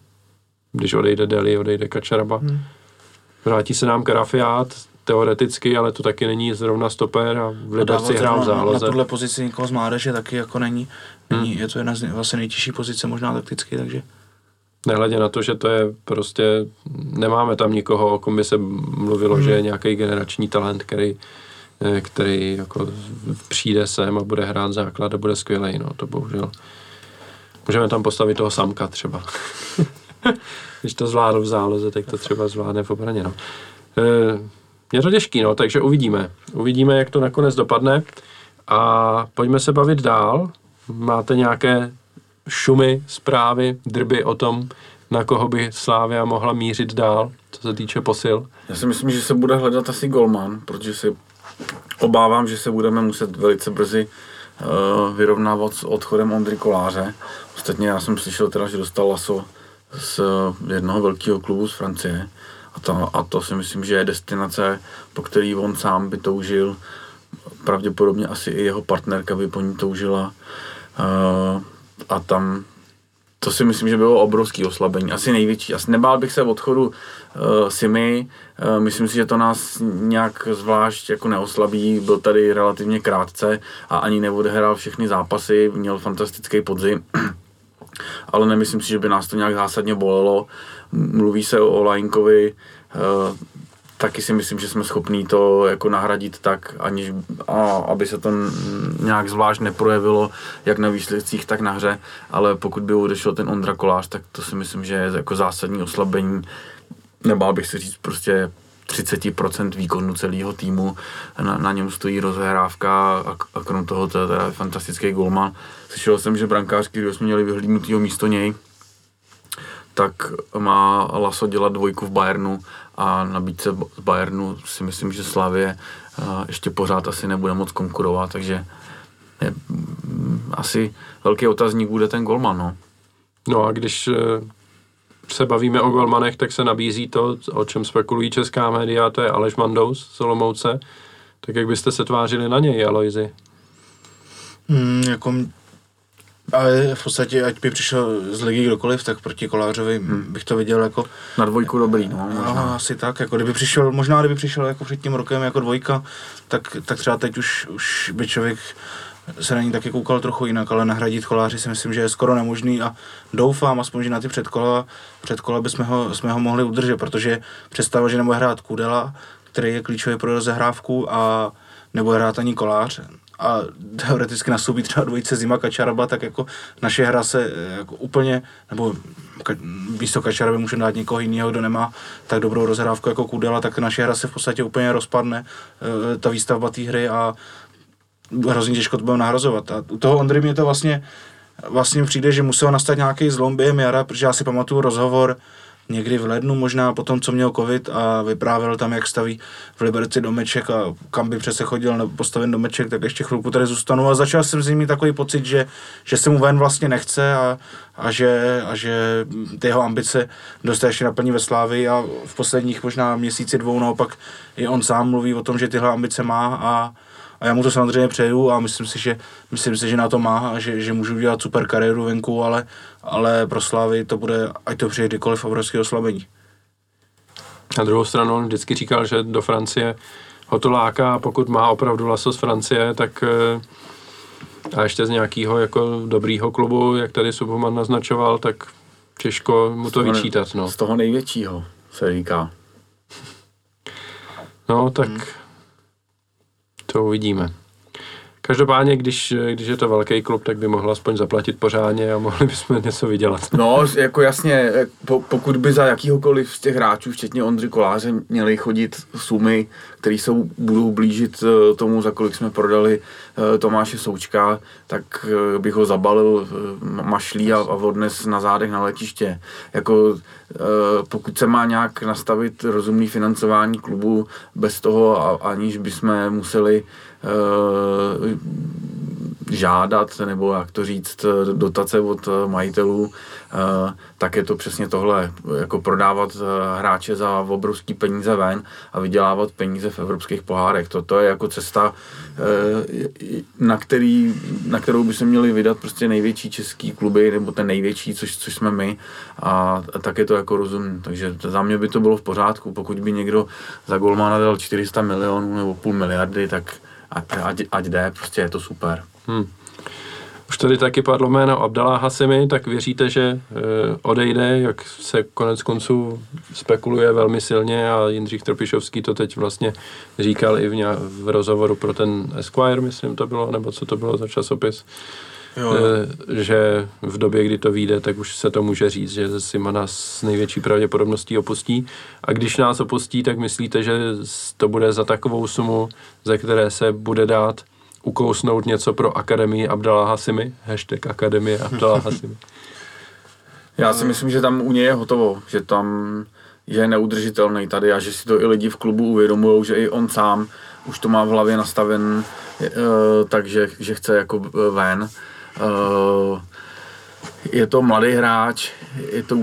Když odejde Deli, odejde Kačaraba. Hmm. Vrátí se nám Karafiát, teoreticky, ale to taky není zrovna stoper a v Liberci hrál v záloze. Na tuhle pozici nikoho z mládeže taky jako není. není hmm. Je to jedna z vlastně nejtěžší pozice možná takticky, takže... Nehledě na to, že to je prostě, nemáme tam nikoho, o kom by se mluvilo, hmm. že je nějaký generační talent, který, eh, který jako přijde sem a bude hrát základ a bude skvělý, no to bohužel. Můžeme tam postavit toho samka třeba. Když to zvládl v záloze, tak to třeba zvládne v obraně, no. E, je to těžký, no, takže uvidíme. Uvidíme, jak to nakonec dopadne. A pojďme se bavit dál. Máte nějaké šumy, zprávy, drby o tom, na koho by Slávia mohla mířit dál, co se týče posil? Já si myslím, že se bude hledat asi golman, protože si obávám, že se budeme muset velice brzy vyrovnávat s odchodem Ondry Koláře. Ostatně já jsem slyšel teda, že dostal laso z jednoho velkého klubu z Francie a to, a to si myslím, že je destinace, po který on sám by toužil. Pravděpodobně asi i jeho partnerka by po ní toužila. Uh, a tam to si myslím, že bylo obrovský oslabení. Asi největší. Asi nebál bych se odchodu uh, Simy. Uh, myslím si, že to nás nějak zvlášť jako neoslabí. Byl tady relativně krátce a ani neodehrál všechny zápasy. Měl fantastický podzim. Ale nemyslím si, že by nás to nějak zásadně bolelo. Mluví se o Lajnkovi. Uh, taky si myslím, že jsme schopní to jako nahradit tak, aniž, a, aby se to nějak zvlášť neprojevilo, jak na výsledcích, tak na hře, ale pokud by odešel ten Ondra Kolář, tak to si myslím, že je jako zásadní oslabení, nebál bych si říct prostě 30% výkonu celého týmu, na, na něm stojí rozhrávka a, a krom toho to je teda fantastický golman. Slyšel jsem, že brankářky, když jsme měli vyhlídnutýho místo něj, tak má Laso dělat dvojku v Bayernu a nabídce z Bayernu si myslím, že Slavě eh, ještě pořád asi nebude moc konkurovat, takže je, mm, asi velký otazník bude ten golman. No, no a když eh, se bavíme o golmanech, tak se nabízí to, o čem spekulují česká média, to je Aleš Mandous z Olomouce. Tak jak byste se tvářili na něj, Aloizi? Hmm, jako ale v podstatě, ať by přišel z ligy kdokoliv, tak proti Kolářovi hmm. bych to viděl jako... Na dvojku dobrý, no. Možná. asi tak, jako kdyby přišel, možná kdyby přišel jako před tím rokem jako dvojka, tak, tak třeba teď už, už by člověk se na ní taky koukal trochu jinak, ale nahradit koláři si myslím, že je skoro nemožný a doufám aspoň, že na ty předkola, předkola bychom ho, jsme ho mohli udržet, protože představa, že nebude hrát Kudela, který je klíčový pro rozehrávku a nebo hrát ani kolář, a teoreticky nastoupí třeba dvojice Zima Kačaraba, tak jako naše hra se eh, jako úplně, nebo ka, místo Kačaraby může dát někoho jiného, kdo nemá tak dobrou rozhrávku jako Kudela, tak naše hra se v podstatě úplně rozpadne, eh, ta výstavba té hry a hrozně těžko to budeme nahrazovat. A u toho Ondry mě to vlastně, vlastně přijde, že musel nastat nějaký zlom během jara, protože já si pamatuju rozhovor někdy v lednu možná po tom, co měl covid a vyprávěl tam, jak staví v Liberci domeček a kam by přece chodil nebo postavit domeček, tak ještě chvilku tady zůstanu. A začal jsem s ním mít takový pocit, že, že se mu ven vlastně nechce a, a, že, a že ty jeho ambice ještě naplní ve Slávy a v posledních možná měsíci dvou naopak i on sám mluví o tom, že tyhle ambice má a, a já mu to samozřejmě přeju a myslím si, že, myslím si, že na to má a že, že můžu udělat super kariéru venku, ale, ale pro Slávy to bude, ať to přijde kdykoliv, obrovské oslabení. Na druhou stranu on vždycky říkal, že do Francie ho to láká a pokud má opravdu laso z Francie, tak eh, a ještě z nějakého jako dobrýho klubu, jak tady Subhoman naznačoval, tak těžko mu to vyčítat. No. Z toho největšího se říká. No, tak hmm. To uvidíme. Každopádně, když, když je to velký klub, tak by mohl aspoň zaplatit pořádně a mohli bychom něco vydělat. No, jako jasně, po, pokud by za jakýhokoliv z těch hráčů, včetně Ondři Koláře, měli chodit sumy, které jsou, budou blížit eh, tomu, za kolik jsme prodali eh, Tomáše Součka, tak bych ho zabalil mašlí a, a odnes na zádech na letiště. Jako, pokud se má nějak nastavit rozumný financování klubu bez toho, aniž bychom museli žádat, nebo jak to říct, dotace od majitelů, tak je to přesně tohle, jako prodávat hráče za obrovský peníze ven a vydělávat peníze v evropských pohárech. To, to je jako cesta, na, který, na kterou by se měli vydat prostě největší český kluby, nebo ten největší, což, což jsme my, a, a tak je to jako rozumný. Takže za mě by to bylo v pořádku, pokud by někdo za Golmana dal 400 milionů nebo půl miliardy, tak ať, ať jde, prostě je to super. Hmm. Už tady taky padlo jméno Abdala Hasimi, tak věříte, že e, odejde, jak se konec konců spekuluje velmi silně a Jindřich Tropišovský to teď vlastně říkal i v, nějak, v rozhovoru pro ten Esquire, myslím to bylo, nebo co to bylo za časopis, jo. E, že v době, kdy to vyjde, tak už se to může říct, že Sima nás s největší pravděpodobností opustí. A když nás opustí, tak myslíte, že to bude za takovou sumu, ze které se bude dát ukousnout něco pro Akademii Abdala Hasimi? Hashtag Akademie Abdala Hasimi. Já si myslím, že tam u něj je hotovo, že tam je neudržitelný tady a že si to i lidi v klubu uvědomují, že i on sám už to má v hlavě nastaven, e, takže že chce jako ven. E, je to mladý hráč, je to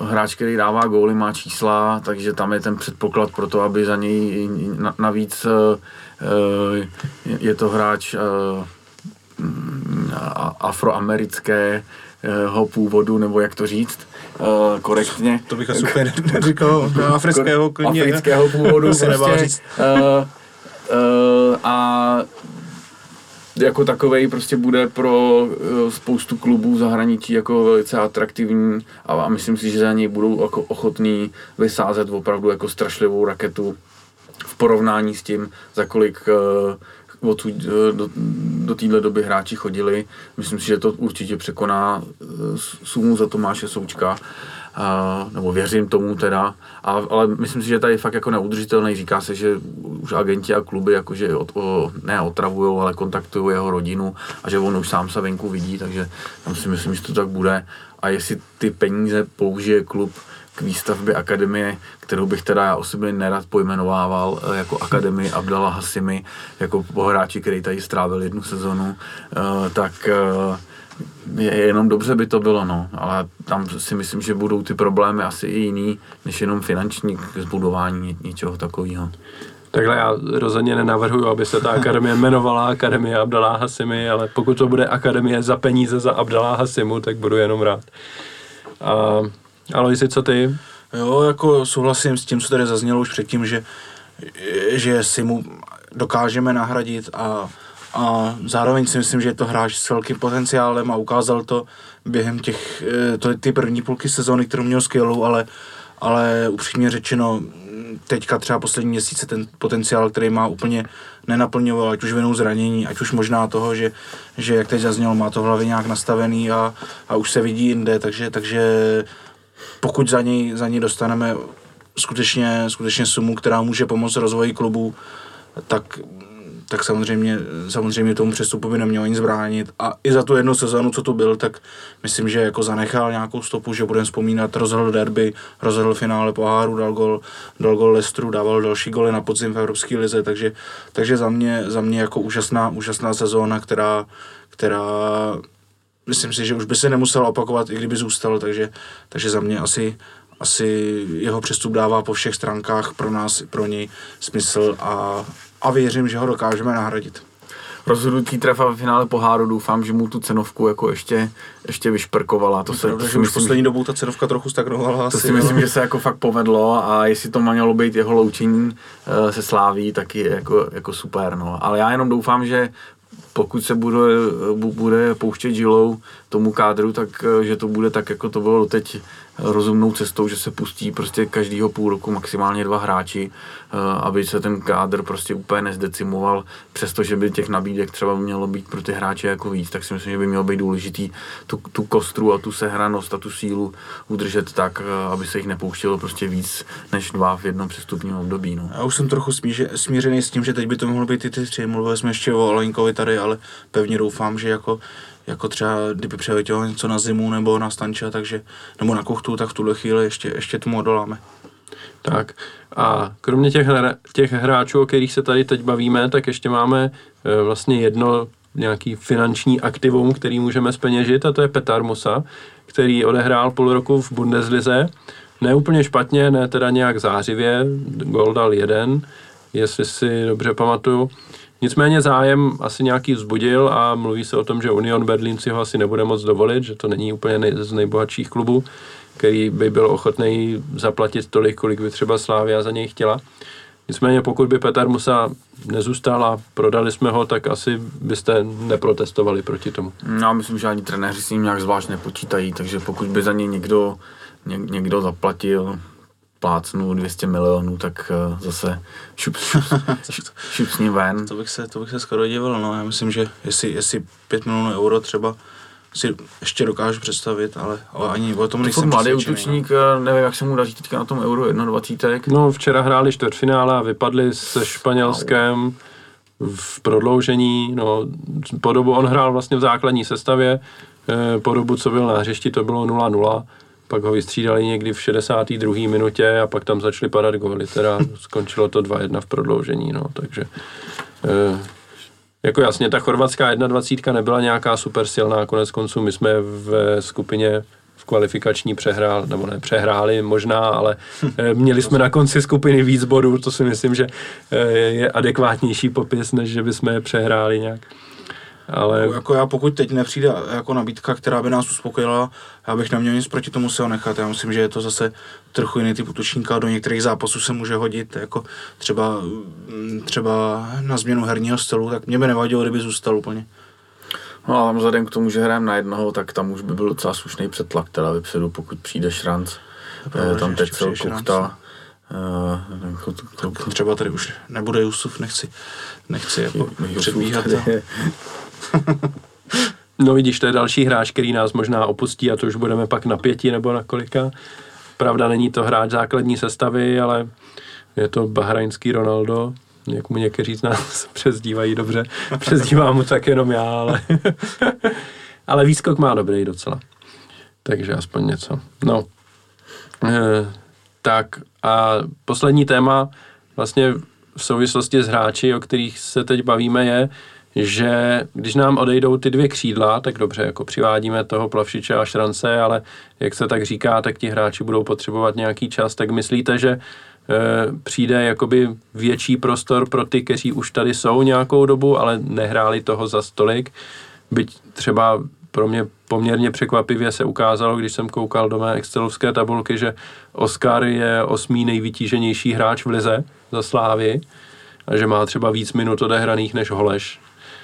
hráč, který dává góly, má čísla, takže tam je ten předpoklad pro to, aby za něj navíc Eh, je to hráč eh, afroamerického původu, nebo jak to říct, eh, korektně. To bych asi úplně neříkal, afrického klidně. Afrického původu, prostě, říct. a jako takovej prostě bude pro spoustu klubů v zahraničí jako velice atraktivní a, myslím si, že za něj budou jako ochotní vysázet opravdu jako strašlivou raketu v porovnání s tím, za kolik uh, odsud, uh, do, do téhle doby hráči chodili. Myslím si, že to určitě překoná sumu za Tomáše Součka. Nebo věřím tomu teda, a, ale myslím si, že tady fakt jako neudržitelný. Říká se, že už agenti a kluby jakože od, o, ne otravují, ale kontaktují jeho rodinu a že on už sám se venku vidí, takže tam si myslím, že to tak bude. A jestli ty peníze použije klub k výstavbě akademie, kterou bych teda já osobně nerad pojmenovával eh, jako akademii Abdala Hasimi, jako pohráči, který tady strávil jednu sezonu, eh, tak eh, je jenom dobře by to bylo, no, ale tam si myslím, že budou ty problémy asi i jiný, než jenom finanční k zbudování něčeho takového. Takhle já rozhodně nenavrhuju, aby se ta akademie jmenovala Akademie Abdalá Hasimi, ale pokud to bude akademie za peníze za Abdalá Hasimu, tak budu jenom rád. A Aloisi, co ty? Jo, jako souhlasím s tím, co tady zaznělo už předtím, že, že si mu dokážeme nahradit a, a zároveň si myslím, že je to hráč s velkým potenciálem a ukázal to během těch, eh, to, ty první půlky sezóny, kterou měl skvělou, ale, ale upřímně řečeno, teďka třeba poslední měsíce ten potenciál, který má úplně nenaplňoval, ať už vinou zranění, ať už možná toho, že, že jak teď zaznělo, má to v hlavě nějak nastavený a, a už se vidí jinde, takže, takže pokud za něj, za něj dostaneme skutečně, skutečně sumu, která může pomoct rozvoji klubu, tak, tak samozřejmě, samozřejmě tomu přestupu by nemělo nic zbránit. A i za tu jednu sezonu, co tu byl, tak myslím, že jako zanechal nějakou stopu, že budeme vzpomínat, rozhodl derby, rozhodl finále poháru, dal gol, dal gol Lestru, dával další goly na podzim v Evropské lize, takže, takže za, mě, za mě jako úžasná, úžasná sezóna, která, která myslím si, že už by se nemusel opakovat, i kdyby zůstal, takže, takže za mě asi, asi jeho přestup dává po všech stránkách pro nás i pro něj smysl a, a věřím, že ho dokážeme nahradit. Rozhodnutí trefa ve finále poháru, doufám, že mu tu cenovku jako ještě, ještě vyšperkovala. To se, pravda, že už poslední dobou ta cenovka trochu stagnovala. To asi, si myslím, že se jako fakt povedlo a jestli to mělo být jeho loučení uh, se sláví, tak je jako, jako super. No. Ale já jenom doufám, že pokud se bude, bude pouštět žilou tomu kádru, tak eh, že to bude tak, jako to bylo teď rozumnou cestou, že se pustí prostě každýho půl roku maximálně dva hráči, eh, aby se ten kádr prostě úplně nezdecimoval, přestože by těch nabídek třeba mělo být pro ty hráče jako víc, tak si myslím, že by mělo být důležitý tu, tu kostru a tu sehranost a tu sílu udržet tak, eh, aby se jich nepouštělo prostě víc než dva v jednom přestupním období. No. Já už jsem trochu smíře, smířený s tím, že teď by to mohlo být i ty tři. Mluvili jsme ještě o Olenkovi tady, ale pevně doufám, že jako jako třeba kdyby přeletělo něco na zimu nebo na stanče, takže, nebo na kuchtu, tak v tuhle chvíli ještě, ještě tomu odoláme. Tak a kromě těch, těch hráčů, o kterých se tady teď bavíme, tak ještě máme e, vlastně jedno nějaký finanční aktivum, který můžeme speněžit a to je Petar Musa, který odehrál půl roku v Bundeslize. Ne úplně špatně, ne teda nějak zářivě, gol dal jeden, jestli si dobře pamatuju. Nicméně zájem asi nějaký vzbudil a mluví se o tom, že Union Berlin si ho asi nebude moc dovolit, že to není úplně nej, z nejbohatších klubů, který by byl ochotný zaplatit tolik, kolik by třeba Slávia za něj chtěla. Nicméně pokud by Petar Musa nezůstal a prodali jsme ho, tak asi byste neprotestovali proti tomu. Já myslím, že ani trenéři s ním nějak zvlášť nepočítají, takže pokud by za něj někdo, ně, někdo zaplatil plácnu 200 milionů, tak uh, zase šup, šup, šup, šup s ním ven. To bych se, to bych se skoro divil, no. Já myslím, že jestli, jestli 5 milionů euro třeba si ještě dokážu představit, ale, ale ani o tom To nejsem mladý útočník, eh, nevím, jak se mu daří teďka na tom Euro 21. No, včera hráli čtvrtfinále a vypadli se Španělskem v prodloužení. No, po dobu on hrál vlastně v základní sestavě, eh, po dobu, co byl na hřišti, to bylo 0-0. Pak ho vystřídali někdy v 62. minutě a pak tam začaly padat góly. Teda skončilo to 2-1 v prodloužení, no, takže... Eh, jako jasně, ta chorvatská 21 nebyla nějaká super silná, konec konců my jsme v skupině v kvalifikační přehrál, nebo ne přehráli možná, ale eh, měli jsme na konci skupiny víc bodů, to si myslím, že eh, je adekvátnější popis, než že bychom je přehráli nějak. Ale Jako já, pokud teď nepřijde jako nabídka, která by nás uspokojila, já bych neměl nic proti tomu se ho nechat. Já myslím, že je to zase trochu jiný typ útočníka, do některých zápasů se může hodit, jako třeba, mm, třeba na změnu herního stylu, tak mě by nevadilo, kdyby zůstal úplně. No a vzhledem k tomu, že hrajeme na jednoho, tak tam už by byl docela slušný přetlak teda vepředu, pokud přijde Šranc. pravda, Eh, tam teď ještě cel přijde Šranc. Kuchta. jako to- to- Tak třeba tady už nebude Jusuf, nechci, nechci jako předbíhat. no vidíš, to je další hráč, který nás možná opustí a to už budeme pak na pěti nebo na kolika. Pravda, není to hráč základní sestavy, ale je to bahrajnský Ronaldo, jak mu někteří z nás přezdívají dobře. Přezdívám mu tak jenom já, ale, ale výskok má dobrý docela. Takže aspoň něco. No, e, tak a poslední téma vlastně v souvislosti s hráči, o kterých se teď bavíme, je, že když nám odejdou ty dvě křídla, tak dobře, jako přivádíme toho Plavšiče a Šrance, ale jak se tak říká, tak ti hráči budou potřebovat nějaký čas, tak myslíte, že e, přijde jakoby větší prostor pro ty, kteří už tady jsou nějakou dobu, ale nehráli toho za stolik, byť třeba pro mě poměrně překvapivě se ukázalo, když jsem koukal do mé excelovské tabulky, že Oscar je osmý nejvytíženější hráč v lize za Slávy a že má třeba víc minut odehraných než Holeš.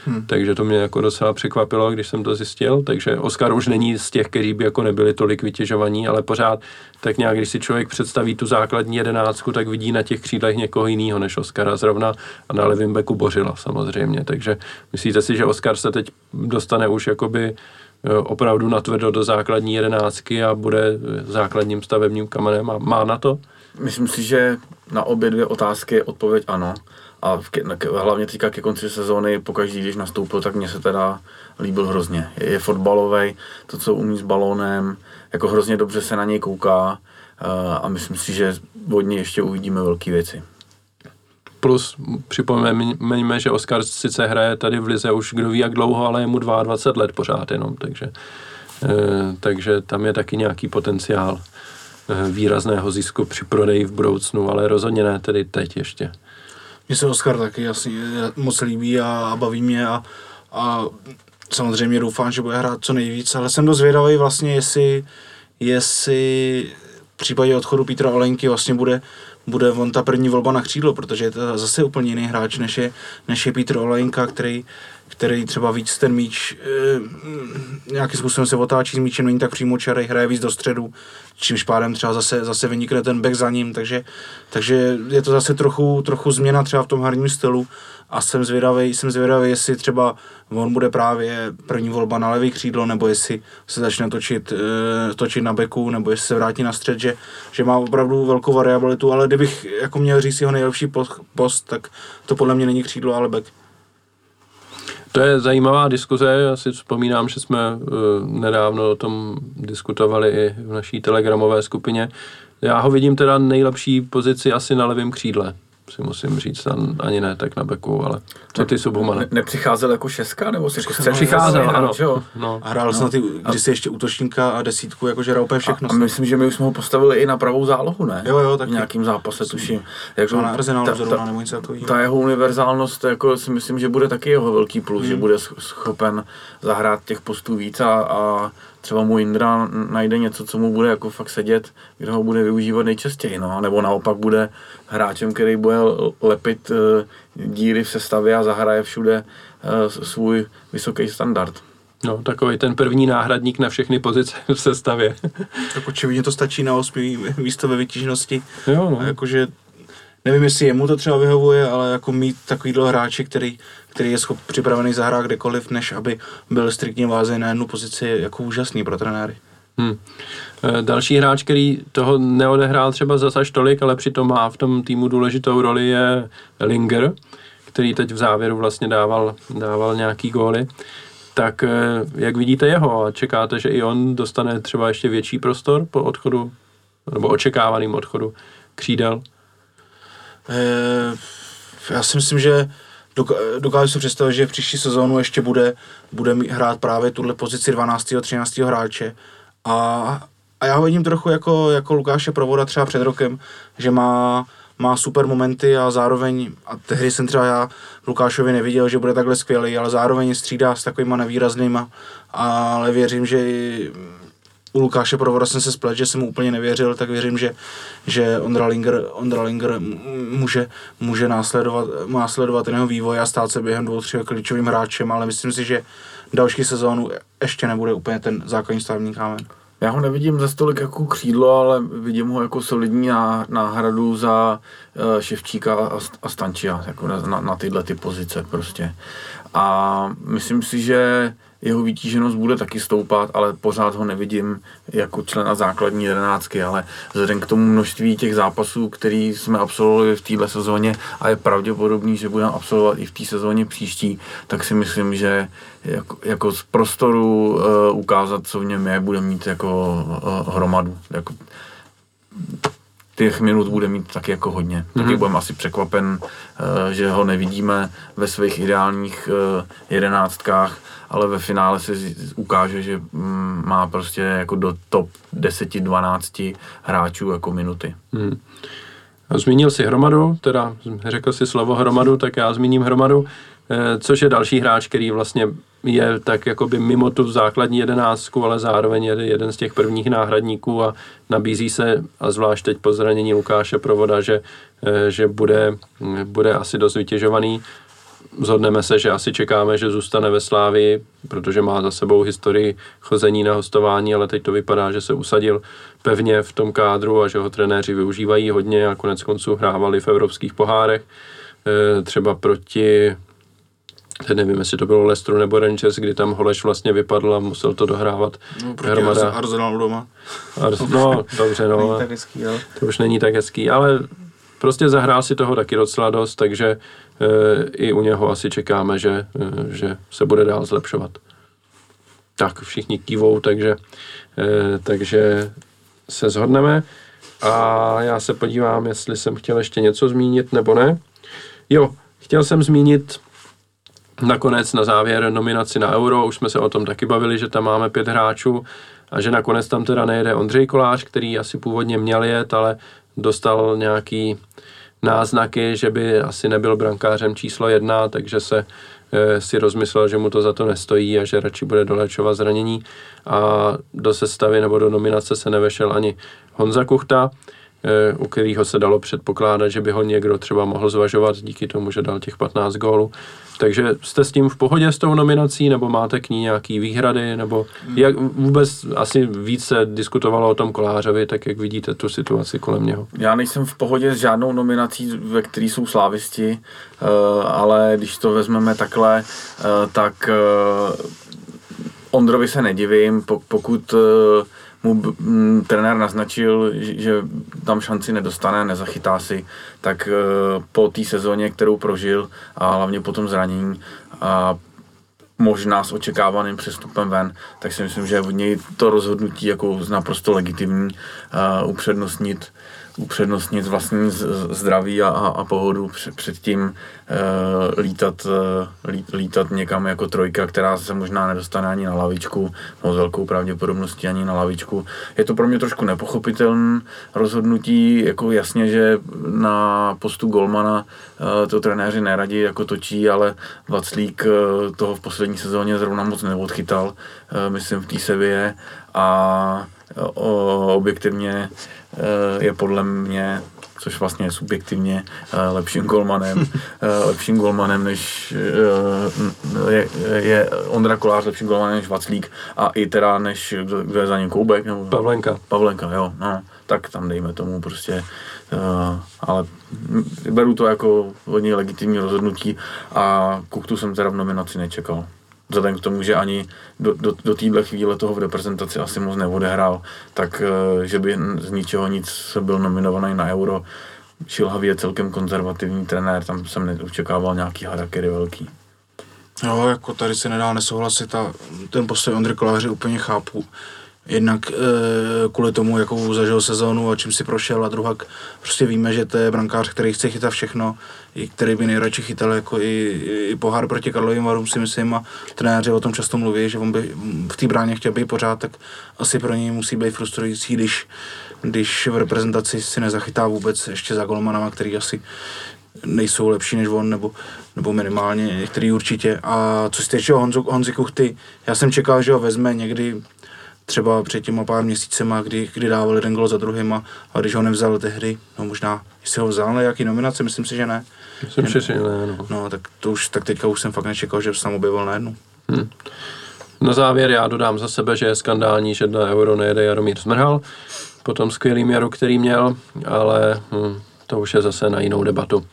Hmm. Takže to mě jako docela překvapilo, když jsem to zjistil. Takže Oscar už není z těch, kteří by jako nebyli tolik vytěžovaní, ale pořád tak nějak, když si člověk představí tu základní jedenáctku, tak vidí na těch křídlech někoho jiného než Oscara zrovna a na levém beku Bořila samozřejmě. Takže myslíte si, že Oscar se teď dostane už jakoby eh, opravdu natvrdo do základní jedenáctky a bude základním stavebním kamenem a má na to? Myslím si, že na obě dvě otázky je odpověď ano. A v, hlavně teďka ke konci sezóny, pokaždý, když nastoupil, tak mně se teda líbil hrozně. Je, je fotbalový, to, co umí s balónem, jako hrozně dobře se na něj kouká eh, a myslím si, že od něj ještě uvidíme velké věci. Plus připomeňme, že Oscar sice hraje tady v Lize už kdo ví jak dlouho, ale je mu 22 let pořád jenom, takže, eh, takže tam je taky nějaký potenciál eh, výrazného zisku při prodeji v budoucnu, ale rozhodně ne tedy teď ještě. Mně se Oscar taky jasně moc líbí a, a baví mě a, a samozřejmě doufám, že bude hrát co nejvíc, ale jsem dost zvědavý vlastně, jestli, jestli v případě odchodu Petra Olenky vlastně bude, bude on ta první volba na křídlo, protože je to zase úplně jiný hráč, než je, než je Petr Olenka, který, který třeba víc ten míč e, nějakým způsobem se otáčí s míčem, není tak přímo čarej, hraje víc do středu, čímž pádem třeba zase, zase vynikne ten back za ním, takže, takže je to zase trochu, trochu změna třeba v tom herním stylu a jsem zvědavý, jsem zvědavý, jestli třeba on bude právě první volba na levý křídlo, nebo jestli se začne točit, e, točit na beku, nebo jestli se vrátí na střed, že, že má opravdu velkou variabilitu, ale kdybych jako měl říct jeho nejlepší post, tak to podle mě není křídlo, ale back. To je zajímavá diskuze, já si vzpomínám, že jsme uh, nedávno o tom diskutovali i v naší telegramové skupině. Já ho vidím teda nejlepší pozici asi na levém křídle. Si musím říct, ani ne tak na beku, ale co ty Subhumane? Ne, nepřicházel jako šestka, nebo si jako střed Přicházel, ano. Jo? No. A hrál no. na ty, když si ještě útočníka a desítku, jakože hrál úplně všechno. A, a, myslím, že my už jsme ho postavili i na pravou zálohu, ne? Jo, jo, tak v nějakým zápase, tuším. Jako, na Arsenal ta, zrovna, nebo něco takového. Ta jeho univerzálnost, jako si myslím, že bude taky jeho velký plus, hmm. že bude schopen zahrát těch postů víc a, a třeba mu Indra najde něco, co mu bude jako fakt sedět, kde ho bude využívat nejčastěji, no, nebo naopak bude hráčem, který bude lepit uh, díry v sestavě a zahraje všude uh, svůj vysoký standard. No, takový ten první náhradník na všechny pozice v sestavě. tak očividně to stačí na osmi místo ve vytížnosti. Jo, no. A jakože nevím, jestli jemu to třeba vyhovuje, ale jako mít takovýhle hráče, který, který je schop, připravený zahrát kdekoliv, než aby byl striktně vázený na jednu pozici, jako úžasný pro trenéry. Hmm. Další hráč, který toho neodehrál třeba zase až tolik, ale přitom má v tom týmu důležitou roli, je Linger, který teď v závěru vlastně dával, dával nějaký góly. Tak eh, jak vidíte jeho a čekáte, že i on dostane třeba ještě větší prostor po odchodu, nebo očekávaným odchodu křídel? Eh, já si myslím, že dokážu si představit, že v příští sezónu ještě bude, bude hrát právě tuhle pozici 12. 13. hráče. A, a já ho vidím trochu jako, jako Lukáše Provoda třeba před rokem, že má, má super momenty a zároveň, a tehdy jsem třeba já Lukášovi neviděl, že bude takhle skvělý, ale zároveň střídá s takovýma nevýraznýma, ale věřím, že u Lukáše Provoda jsem se splet, že jsem mu úplně nevěřil, tak věřím, že, že Ondra Linger, Ondra Linger může, může následovat, následovat jeho vývoj a stát se během dvou, tři klíčovým hráčem, ale myslím si, že další sezónu ještě nebude úplně ten základní stavní kámen. Já ho nevidím za stolik jako křídlo, ale vidím ho jako solidní náhradu za uh, Ševčíka a, Stančia, jako na, na, na tyhle ty pozice prostě. A myslím si, že jeho vytíženost bude taky stoupat, ale pořád ho nevidím jako člena základní jedenáctky, ale vzhledem k tomu množství těch zápasů, který jsme absolvovali v téhle sezóně a je pravděpodobný, že budeme absolvovat i v té sezóně příští, tak si myslím, že jako, jako z prostoru uh, ukázat, co v něm je, bude mít jako uh, hromadu. Jako, těch minut bude mít taky jako hodně. Mm-hmm. Taky budeme asi překvapen, uh, že ho nevidíme ve svých ideálních jedenáctkách, ale ve finále se ukáže, že mm, má prostě jako do top 10-12 hráčů jako minuty. Hmm. Zmínil si hromadu, teda řekl si slovo hromadu, tak já zmíním hromadu, eh, což je další hráč, který vlastně je tak jakoby mimo tu základní jedenáctku, ale zároveň je jeden z těch prvních náhradníků a nabízí se, a zvlášť teď po zranění Lukáše Provoda, že, eh, že bude, bude asi dost vytěžovaný zhodneme se, že asi čekáme, že zůstane ve Slávii, protože má za sebou historii chození na hostování, ale teď to vypadá, že se usadil pevně v tom kádru a že ho trenéři využívají hodně a konec konců hrávali v evropských pohárech. E, třeba proti teď nevím, jestli to bylo Leicester nebo Rangers, kdy tam Holeš vlastně vypadl a musel to dohrávat. No, hromada. Arsenal doma. Ars- no, dobře, no. tak hezký, ale. To už není tak hezký, ale prostě zahrál si toho taky docela dost, takže Eh, i u něho asi čekáme, že, eh, že se bude dál zlepšovat. Tak, všichni kývou, takže, eh, takže se zhodneme a já se podívám, jestli jsem chtěl ještě něco zmínit nebo ne. Jo, chtěl jsem zmínit nakonec na závěr nominaci na Euro, už jsme se o tom taky bavili, že tam máme pět hráčů a že nakonec tam teda nejede Ondřej Kolář, který asi původně měl jet, ale dostal nějaký náznaky, že by asi nebyl brankářem číslo jedna, takže se e, si rozmyslel, že mu to za to nestojí a že radši bude dolečovat zranění. A do sestavy nebo do nominace se nevešel ani Honza Kuchta, u kterého se dalo předpokládat, že by ho někdo třeba mohl zvažovat díky tomu, že dal těch 15 gólů. Takže jste s tím v pohodě s tou nominací, nebo máte k ní nějaký výhrady, nebo jak vůbec asi více diskutovalo o tom Kolářovi, tak jak vidíte tu situaci kolem něho? Já nejsem v pohodě s žádnou nominací, ve které jsou slávisti, eh, ale když to vezmeme takhle, eh, tak eh, Ondrovi se nedivím, pokud mu trenér naznačil, že tam šanci nedostane, nezachytá si, tak e, po té sezóně, kterou prožil a hlavně po tom zranění a možná s očekávaným přestupem ven, tak si myslím, že od něj to rozhodnutí jako naprosto legitimní uh, upřednostnit upřednostnit vlastní zdraví a, a, a pohodu před, tím e, lítat, e, lí, lítat někam jako trojka, která se možná nedostane ani na lavičku, no s velkou pravděpodobností ani na lavičku. Je to pro mě trošku nepochopitelné rozhodnutí, jako jasně, že na postu Golmana e, to trenéři neradí jako točí, ale Vaclík e, toho v poslední sezóně zrovna moc neodchytal, e, myslím v té Sevě a objektivně Eh, je podle mě což vlastně je subjektivně eh, lepším golmanem, eh, lepším golmanem než je, je Ondra Kolář lepším golmanem než Vaclík a i teda než kdo je za ním Koubek nebo Pavlenka. Pavlenka, jo, no, tak tam dejme tomu prostě, ale beru to jako hodně legitimní rozhodnutí a Kuktu jsem teda v nominaci nečekal vzhledem k tomu, že ani do, do, do téhle chvíle toho v reprezentaci asi moc neodehrál, tak eh, že by z ničeho nic byl nominovaný na euro. Šilhavý je celkem konzervativní trenér, tam jsem neočekával nějaký harakery velký. Jo, jako tady se nedá nesouhlasit a ten postoj Ondry Koláře úplně chápu. Jednak e, kvůli tomu, jakou zažil sezónu a čím si prošel a druhá prostě víme, že to je brankář, který chce chytat všechno, i který by nejradši chytal jako i, i pohár proti Karlovým Varům si myslím a trenéři o tom často mluví, že on by v té bráně chtěl být pořád, tak asi pro něj musí být frustrující, když, když v reprezentaci si nezachytá vůbec ještě za golmanama, který asi nejsou lepší než on, nebo, nebo minimálně některý určitě. A co se týče Honzu, Honzi Kuchty, já jsem čekal, že ho vezme někdy třeba před těma pár měsícema, kdy, kdy dával jeden gol za druhým a, a když ho nevzal tehdy, no možná, jestli ho vzal na jaký nominace, myslím si, že ne. Myslím si, že ne, no. no. tak to už, tak teďka už jsem fakt nečekal, že se tam objevil na jednu. Hmm. Na závěr já dodám za sebe, že je skandální, že na euro nejede Jaromír Smrhal po tom skvělým jaru, který měl, ale hm, to už je zase na jinou debatu.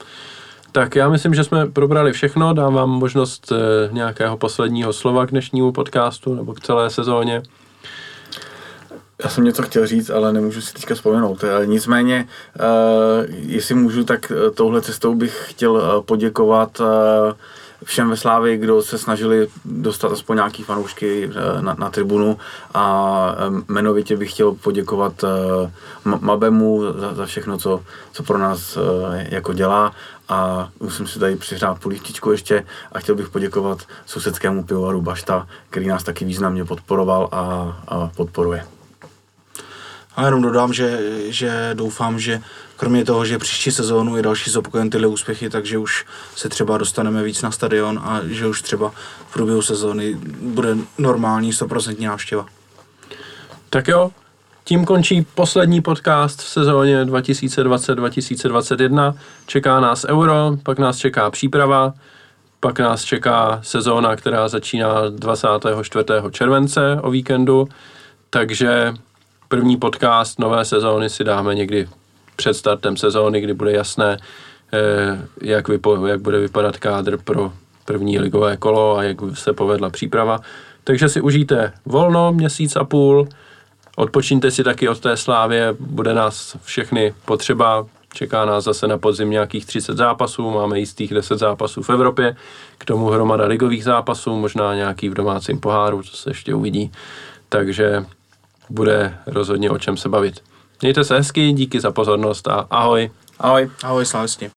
Tak já myslím, že jsme probrali všechno. Dám vám možnost e, nějakého posledního slova k dnešnímu podcastu nebo k celé sezóně. Já jsem něco chtěl říct, ale nemůžu si teďka vzpomenout. Eh, nicméně, uh, jestli můžu, tak uh, touhle cestou bych chtěl poděkovat všem ve Slávii, kdo se snažili dostat aspoň nějaký fanoušky na, na tribunu a jmenovitě bych chtěl poděkovat Mabemu za, za všechno, co, co pro nás jako dělá a musím si tady přihrát polívčičku ještě a chtěl bych poděkovat sousedskému pivovaru Bašta, který nás taky významně podporoval a, a podporuje. A jenom dodám, že, že doufám, že kromě toho, že příští sezónu je další zopakujeme tyhle úspěchy, takže už se třeba dostaneme víc na stadion a že už třeba v průběhu sezóny bude normální 100% návštěva. Tak jo, tím končí poslední podcast v sezóně 2020-2021. Čeká nás Euro, pak nás čeká příprava, pak nás čeká sezóna, která začíná 24. července o víkendu, takže první podcast nové sezóny si dáme někdy před startem sezóny, kdy bude jasné, eh, jak, vypo, jak bude vypadat kádr pro první ligové kolo a jak se povedla příprava. Takže si užijte volno, měsíc a půl, odpočíňte si taky od té slávě, bude nás všechny potřeba, čeká nás zase na podzim nějakých 30 zápasů, máme jistých 10 zápasů v Evropě, k tomu hromada ligových zápasů, možná nějaký v domácím poháru, co se ještě uvidí. Takže bude rozhodně o čem se bavit. Mějte se hezky, díky za pozornost a ahoj. Ahoj. Ahoj, slávisti.